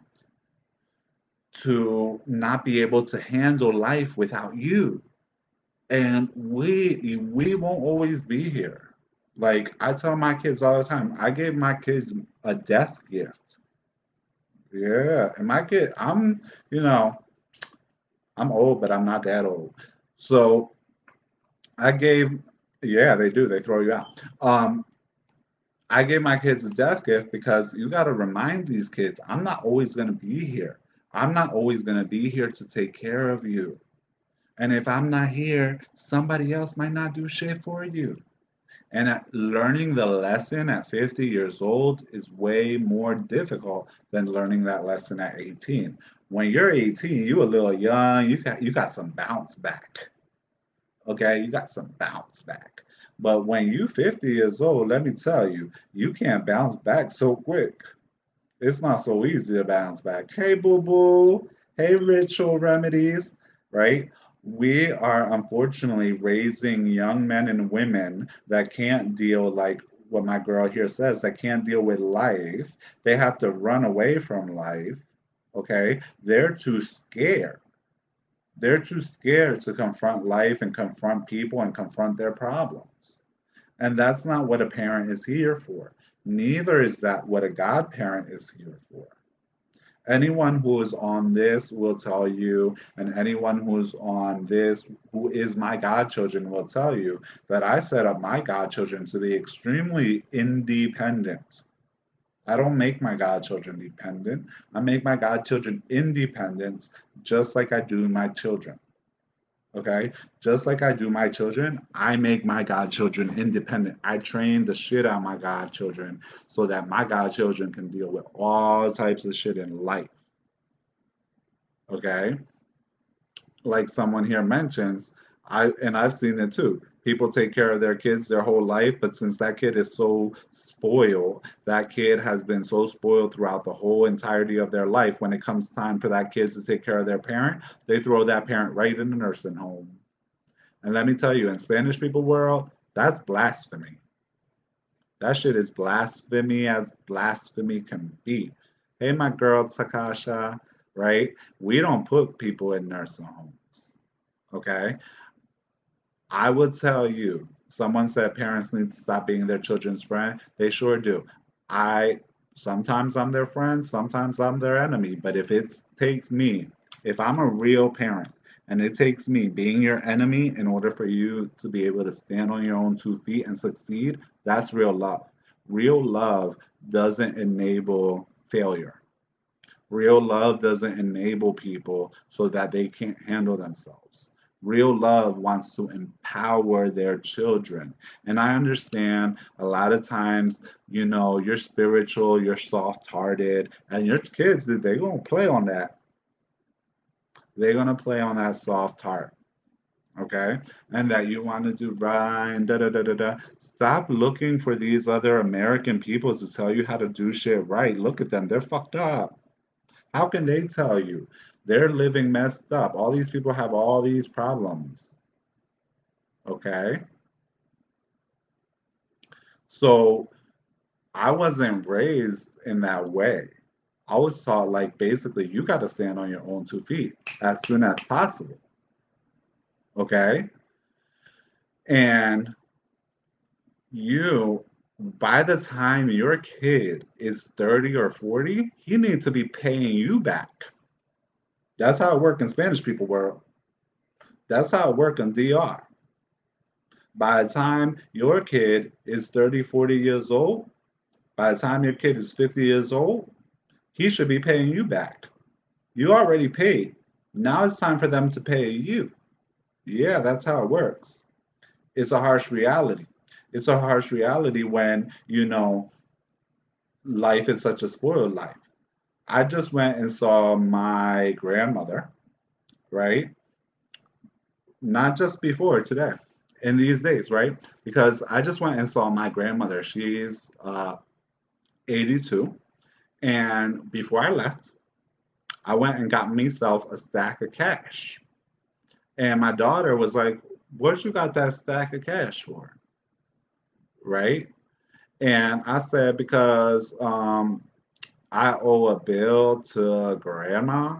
to not be able to handle life without you. And we we won't always be here. Like I tell my kids all the time, I gave my kids a death gift. Yeah, and my kid, I'm, you know, I'm old, but I'm not that old. So I gave, yeah, they do. They throw you out. Um, I gave my kids a death gift because you got to remind these kids, I'm not always going to be here. I'm not always going to be here to take care of you. And if I'm not here, somebody else might not do shit for you. And learning the lesson at 50 years old is way more difficult than learning that lesson at 18. When you're 18, you a little young, you got you got some bounce back. Okay, you got some bounce back. But when you 50 years old, let me tell you, you can't bounce back so quick. It's not so easy to bounce back. Hey, boo boo. Hey, ritual remedies, right? We are unfortunately raising young men and women that can't deal like what my girl here says, that can't deal with life. They have to run away from life. Okay. They're too scared they're too scared to confront life and confront people and confront their problems. And that's not what a parent is here for. Neither is that what a godparent is here for. Anyone who is on this will tell you, and anyone who's on this, who is my godchildren, will tell you that I set up my godchildren to be extremely independent. I don't make my godchildren dependent. I make my godchildren independent, just like I do my children. Okay? Just like I do my children, I make my godchildren independent. I train the shit out of my godchildren so that my godchildren can deal with all types of shit in life. Okay? Like someone here mentions, I and I've seen it too people take care of their kids their whole life but since that kid is so spoiled that kid has been so spoiled throughout the whole entirety of their life. When it comes time for that kid to take care of their parent they throw that parent right in the nursing home. And let me tell you in spanish people world that's blasphemy. That shit is blasphemy as blasphemy can be. Hey my girl takasha right? We don't put people in nursing homes okay I would tell you, someone said parents need to stop being their children's friend. They sure do. I sometimes I'm their friend, sometimes I'm their enemy. But if it takes me, if I'm a real parent, and it takes me being your enemy in order for you to be able to stand on your own two feet and succeed, that's real love. Real love doesn't enable failure. Real love doesn't enable people so that they can't handle themselves. Real love wants to empower their children. And I understand a lot of times, you know, you're spiritual, you're soft hearted, and your kids, they're going to play on that. They're going to play on that soft heart. Okay. And that you want to do right and da da da da da. Stop looking for these other American people to tell you how to do shit right. Look at them. They're fucked up. How can they tell you? They're living messed up. All these people have all these problems. Okay? So I wasn't raised in that way. I was taught like basically you got to stand on your own two feet as soon as possible. Okay? And you by the time your kid is 30 or 40, he needs to be paying you back. That's how it works in Spanish people world. That's how it works in DR. By the time your kid is 30, 40 years old, by the time your kid is 50 years old, he should be paying you back. You already paid. Now it's time for them to pay you. Yeah, that's how it works. It's a harsh reality. It's a harsh reality when, you know, life is such a spoiled life. I just went and saw my grandmother, right? Not just before today, in these days, right? Because I just went and saw my grandmother. She's uh, 82. And before I left, I went and got myself a stack of cash. And my daughter was like, What you got that stack of cash for? Right? And I said, Because um, I owe a bill to grandma.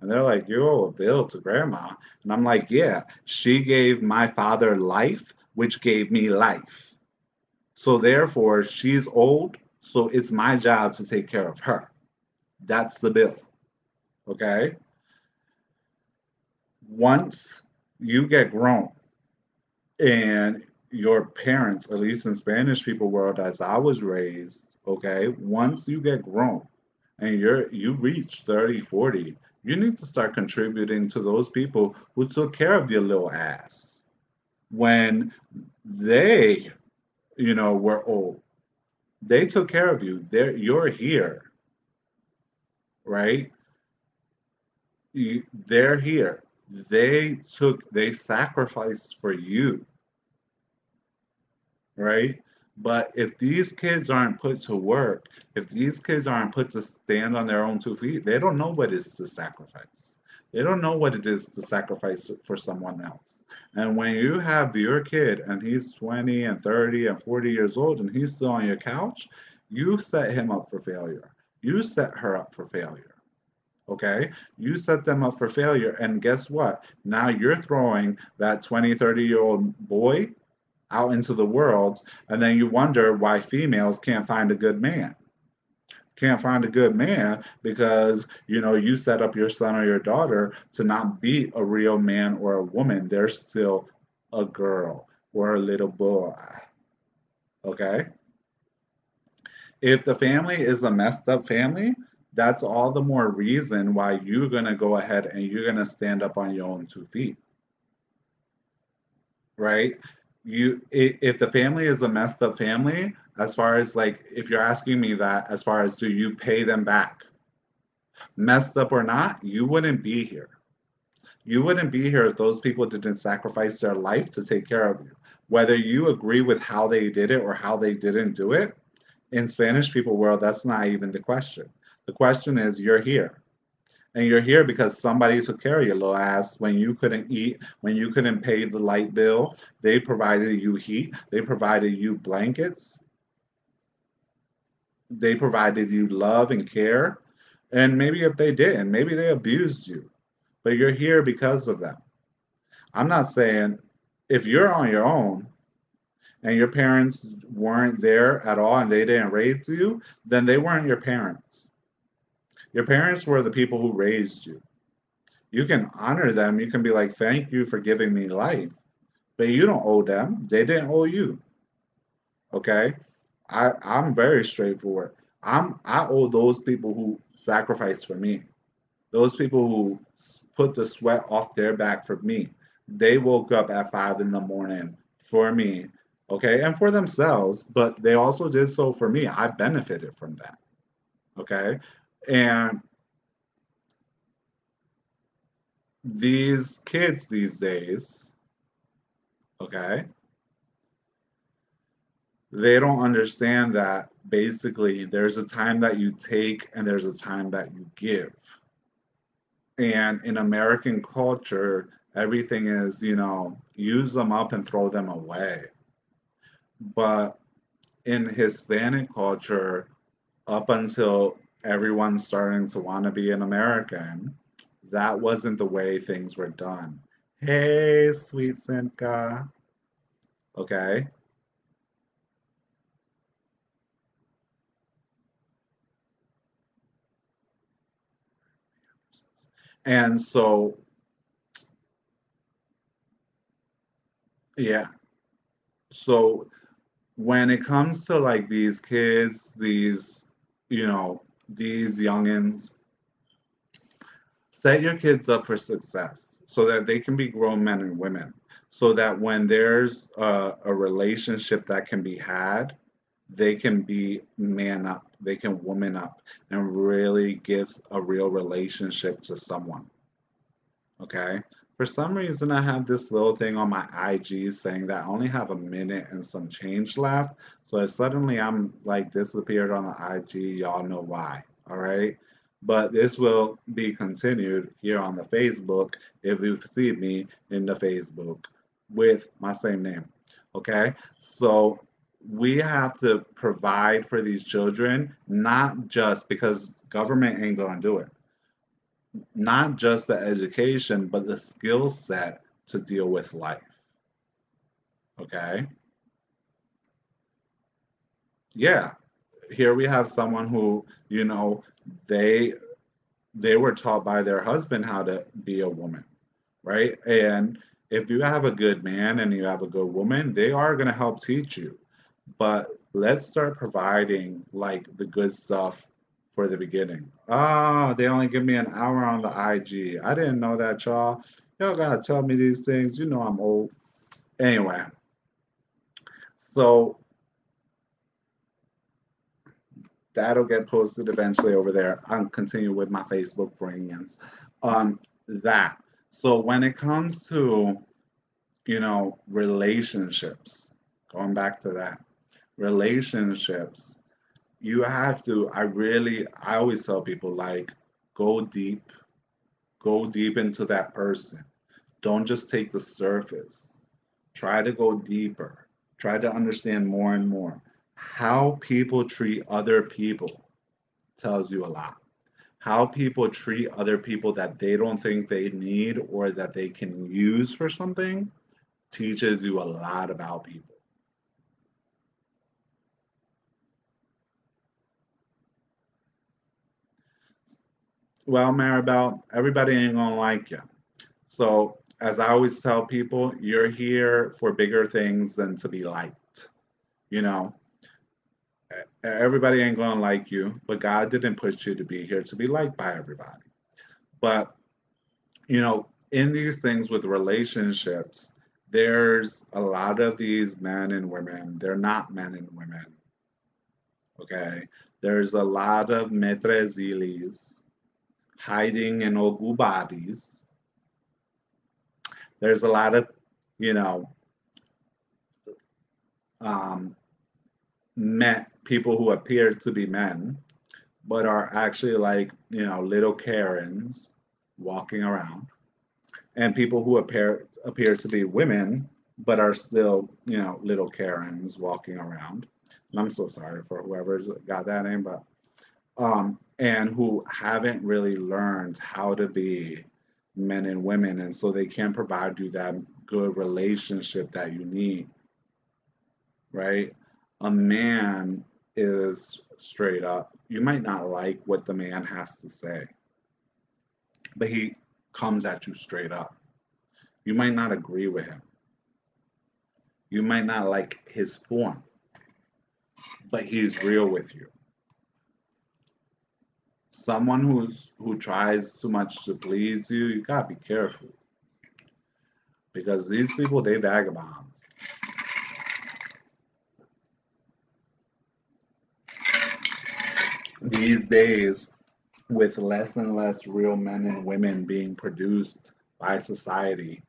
And they're like, You owe a bill to grandma. And I'm like, Yeah, she gave my father life, which gave me life. So therefore, she's old. So it's my job to take care of her. That's the bill. Okay. Once you get grown and your parents, at least in Spanish people world, as I was raised, okay, once you get grown and you're you reach 30, 40, you need to start contributing to those people who took care of your little ass when they, you know, were old. They took care of you. They're you're here. Right? You, they're here. They took they sacrificed for you right? But if these kids aren't put to work, if these kids aren't put to stand on their own two feet, they don't know what it is to sacrifice. They don't know what it is to sacrifice for someone else. And when you have your kid and he's 20 and 30 and 40 years old and he's still on your couch, you set him up for failure. You set her up for failure. Okay? You set them up for failure. And guess what? Now you're throwing that 20, 30 year old boy out into the world, and then you wonder why females can't find a good man. Can't find a good man because you know you set up your son or your daughter to not be a real man or a woman. They're still a girl or a little boy. Okay? If the family is a messed up family, that's all the more reason why you're going to go ahead and you're going to stand up on your own two feet. Right? You if the family is a messed up family as far as like if you're asking me that as far as do you pay them back? Messed up or not you wouldn't be here. You wouldn't be here if those people didn't sacrifice their life to take care of you. Whether you agree with how they did it or how they didn't do it in spanish people world that's not even the question. The question is you're here and you're here because somebody took care of your little ass when you couldn't eat, when you couldn't pay the light bill. They provided you heat, they provided you blankets, they provided you love and care. And maybe if they didn't, maybe they abused you, but you're here because of them. I'm not saying if you're on your own and your parents weren't there at all and they didn't raise you, then they weren't your parents your parents were the people who raised you. You can honor them. You can be like, thank you for giving me life. But you don't owe them. They didn't owe you. Okay? I, I'm very straightforward. I'm I owe those people who sacrificed for me. Those people who put the sweat off their back for me. They woke up at five in the morning for me, okay, and for themselves, but they also did so for me. I benefited from that. Okay. And these kids these days, okay, they don't understand that basically there's a time that you take and there's a time that you give. And in American culture, everything is, you know, use them up and throw them away. But in Hispanic culture, up until everyone's starting to want to be an American. That wasn't the way things were done. Hey, sweet Sinka. Okay. And so, yeah. So when it comes to like these kids, these, you know, these youngins. Set your kids up for success so that they can be grown men and women so that when there's a, a, relationship that can be had they can be man up they can woman up and really give a real relationship to someone. Okay for some reason, I have this little thing on my IG saying that I only have a minute and some change left. So if suddenly I'm like disappeared on the IG, y'all know why. All right. But this will be continued here on the Facebook if you see me in the Facebook with my same name. Okay. So we have to provide for these children, not just because government ain't gonna do it. Not just the education, but the skill set to deal with life. Okay? Yeah. Here we have someone who, you know, they they were taught by their husband how to be a woman, right? And if you have a good man and you have a good woman, they are going to help teach you. But let's start providing like the good stuff for the beginning. Oh, they only give me an hour on the IG. I didn't know that, y'all. Y'all gotta tell me these things. You know I'm old. Anyway, so that'll get posted eventually over there. I'll continue with my Facebook friends on that. So when it comes to, you know, relationships, going back to that, relationships, you have to, I really, I always tell people like, go deep, go deep into that person. Don't just take the surface. Try to go deeper. Try to understand more and more how people treat other people tells you a lot. How people treat other people that they don't think they need or that they can use for something teaches you a lot about people. Well, Maribel, everybody ain't gonna like you. So, as I always tell people, you're here for bigger things than to be liked. You know, everybody ain't gonna like you, but God didn't push you to be here to be liked by everybody. But you know, in these things with relationships, there's a lot of these men and women, they're not men and women. Okay. There's a lot of metrezilis hiding in ogu bodies. There's a lot of, you know, um, met people who appear to be men, but are actually like, you know, little Karens walking around, and people who appear appear to be women, but are still, you know, little Karens walking around. And I'm so sorry for whoever's got that name, but um, and who haven't really learned how to be men and women, and so they can't provide you that good relationship that you need, right? A man is straight up. You might not like what the man has to say, but he comes at you straight up. You might not agree with him. You might not like his form, but he's real with you. Someone who's who tries too much to please you, you gotta be careful. Because these people, they vagabonds. these days, with less and less real men and women being produced by society,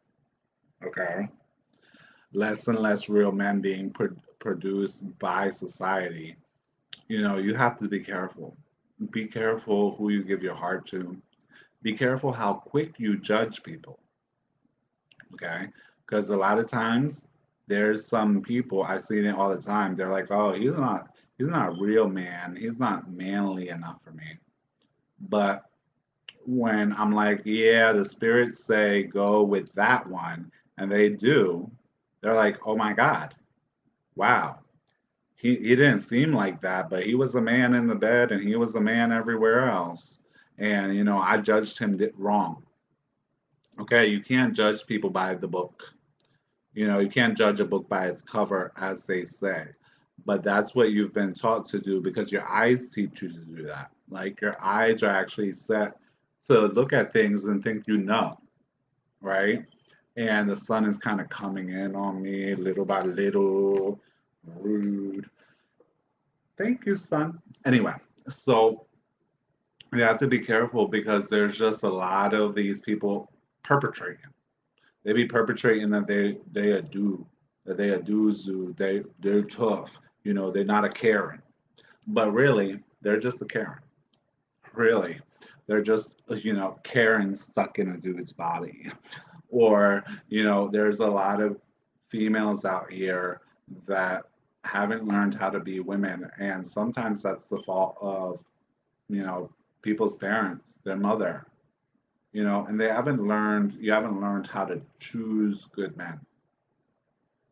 okay, less and less real men being pro- produced by society, you know, you have to be careful. Be careful who you give your heart to. Be careful how quick you judge people. Okay? Because a lot of times there's some people I see it all the time. They're like, "Oh, he's not he's not a real man. He's not manly enough for me. But when I'm like, yeah, the spirits say go with that one, and they do, they're like, oh my God, wow. He, he didn't seem like that, but he was a man in the bed and he was a man everywhere else. And, you know, I judged him wrong. Okay, you can't judge people by the book. You know, you can't judge a book by its cover, as they say but that's what you've been taught to do because your eyes teach you to do that. Like your eyes are actually set to look at things and think you know, right? And the sun is kind of coming in on me little by little, rude. Thank you, son. Anyway, so you have to be careful because there's just a lot of these people perpetrating. They be perpetrating that they they a do that they a do they they're tough you know, they're not a Karen. But really, they're just a Karen. Really. They're just, you know, Karen stuck in a dude's body. Or, you know, there's a lot of females out here that haven't learned how to be women. And sometimes that's the fault of, you know, people's parents, their mother, you know, and they haven't learned, you haven't learned how to choose good men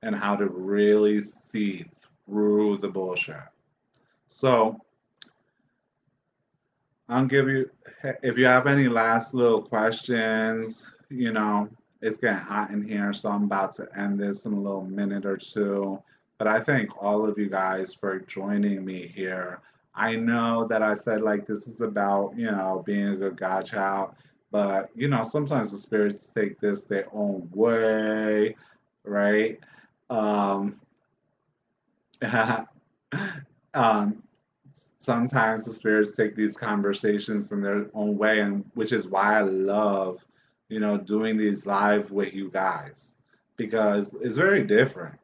and how to really see through the bullshit. So, I'll give you, if you have any last little questions, you know, it's getting hot in here, so I'm about to end this in a little minute or two. But I thank all of you guys for joining me here. I know that I said like this is about, you know, being a good God child, but you know, sometimes the spirits take this their own way, right? Um, um, sometimes the spirits take these conversations in their own way, and which is why I love, you know, doing these live with you guys because it's very different.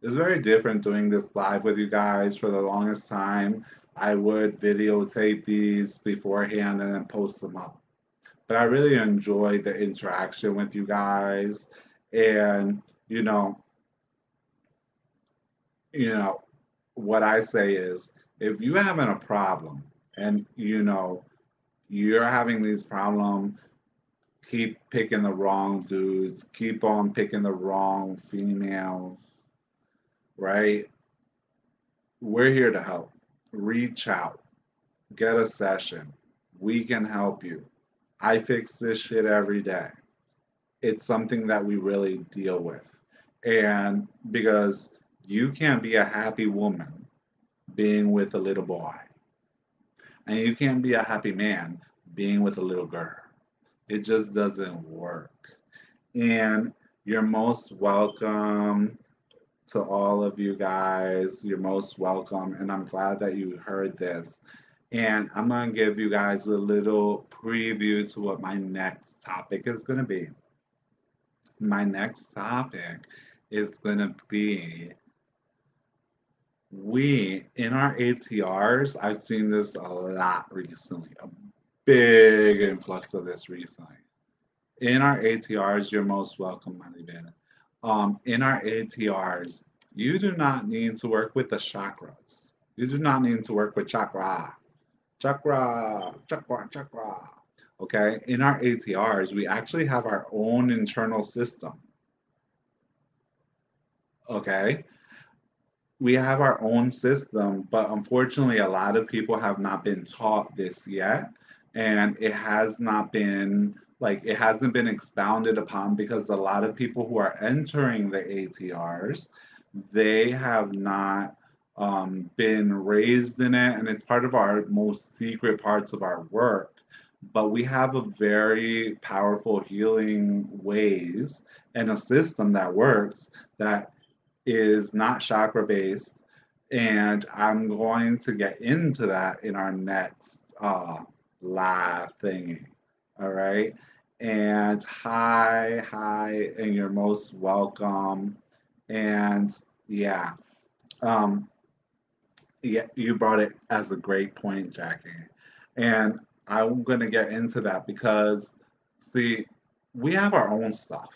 It's very different doing this live with you guys for the longest time. I would videotape these beforehand and then post them up. But I really enjoy the interaction with you guys. And, you know, you know, what I say is if you're having a problem and you know you're having these problems, keep picking the wrong dudes, keep on picking the wrong females, right? We're here to help. Reach out, get a session. We can help you. I fix this shit every day. It's something that we really deal with. And because you can't be a happy woman being with a little boy. And you can't be a happy man being with a little girl. It just doesn't work. And you're most welcome to all of you guys. You're most welcome. And I'm glad that you heard this. And I'm going to give you guys a little preview to what my next topic is going to be. My next topic is going to be we in our ATRs, I've seen this a lot recently, a big influx of this recently. In our ATRs, you're most welcome, Maribel. Um, in our ATRs, you do not need to work with the chakras. You do not need to work with chakra. Chakra, chakra, chakra. Okay, in our ATRs, we actually have our own internal system. Okay, we have our own system, but unfortunately, a lot of people have not been taught this yet. And it has not been like it hasn't been expounded upon because a lot of people who are entering the ATRs, they have not um, been raised in it, and it's part of our most secret parts of our work. But we have a very powerful healing ways and a system that works that is not chakra based, and I'm going to get into that in our next uh, live thingy. All right. And hi, hi, and you're most welcome. And yeah, um, yeah, you brought it as a great point, Jackie. And I'm going to get into that because, see, we have our own stuff.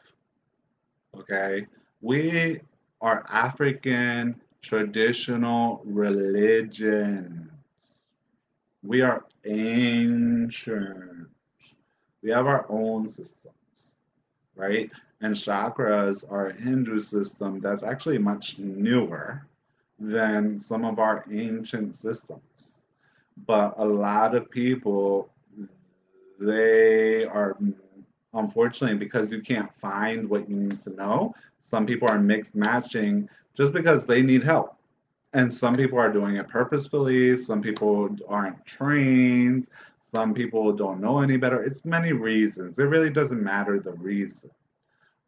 Okay. We are African traditional religions. We are ancient. We have our own systems, right? And chakras are a Hindu system that's actually much newer than some of our ancient systems. But a lot of people, they are unfortunately, because you can't find what you need to know, some people are mixed matching just because they need help. And some people are doing it purposefully, some people aren't trained, some people don't know any better. It's many reasons. It really doesn't matter the reason.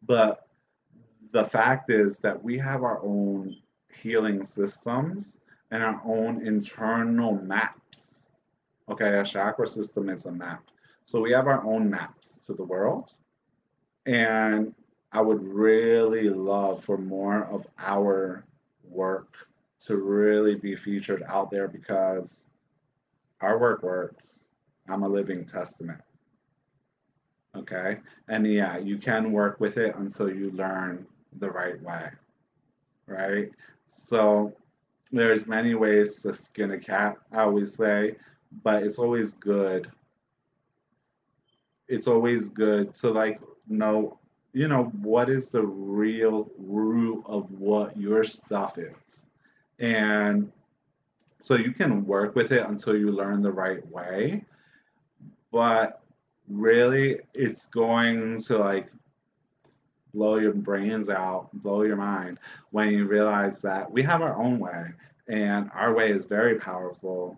But the fact is that we have our own healing systems and our own internal maps. Okay, a chakra system is a map. So we have our own maps to the world. And I would really love for more of our work to really be featured out there because our work works. I'm a living testament. Okay. And yeah, you can work with it until you learn the right way. Right. So there's many ways to skin a cat, I always say, but it's always good. It's always good to like know, you know, what is the real root of what your stuff is. And so you can work with it until you learn the right way. But really, it's going to like blow your brains out, blow your mind when you realize that we have our own way and our way is very powerful.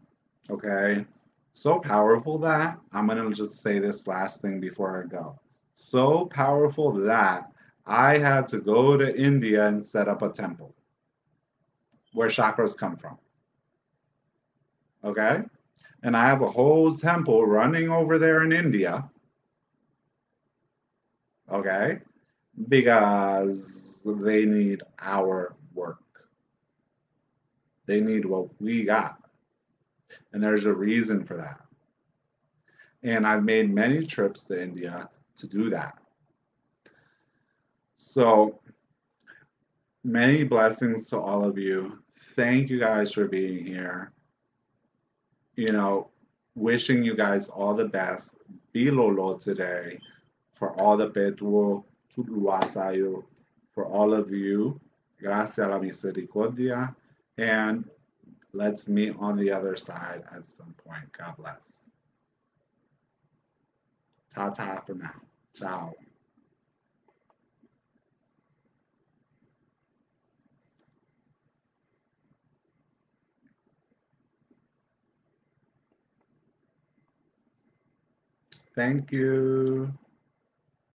Okay. So powerful that I'm going to just say this last thing before I go. So powerful that I had to go to India and set up a temple where chakras come from. Okay. And I have a whole temple running over there in India. Okay because they need our work. They need what we got. And there's a reason for that. And I've made many trips to India to do that. So, many blessings to all of you. Thank you guys for being here. You know, wishing you guys all the best. Be Lolo today for all the Petuo Tuluasayo for all of you. Gracias a la misericordia. And let's meet on the other side at some point. God bless. Ta ta for now. Ciao. Thank you.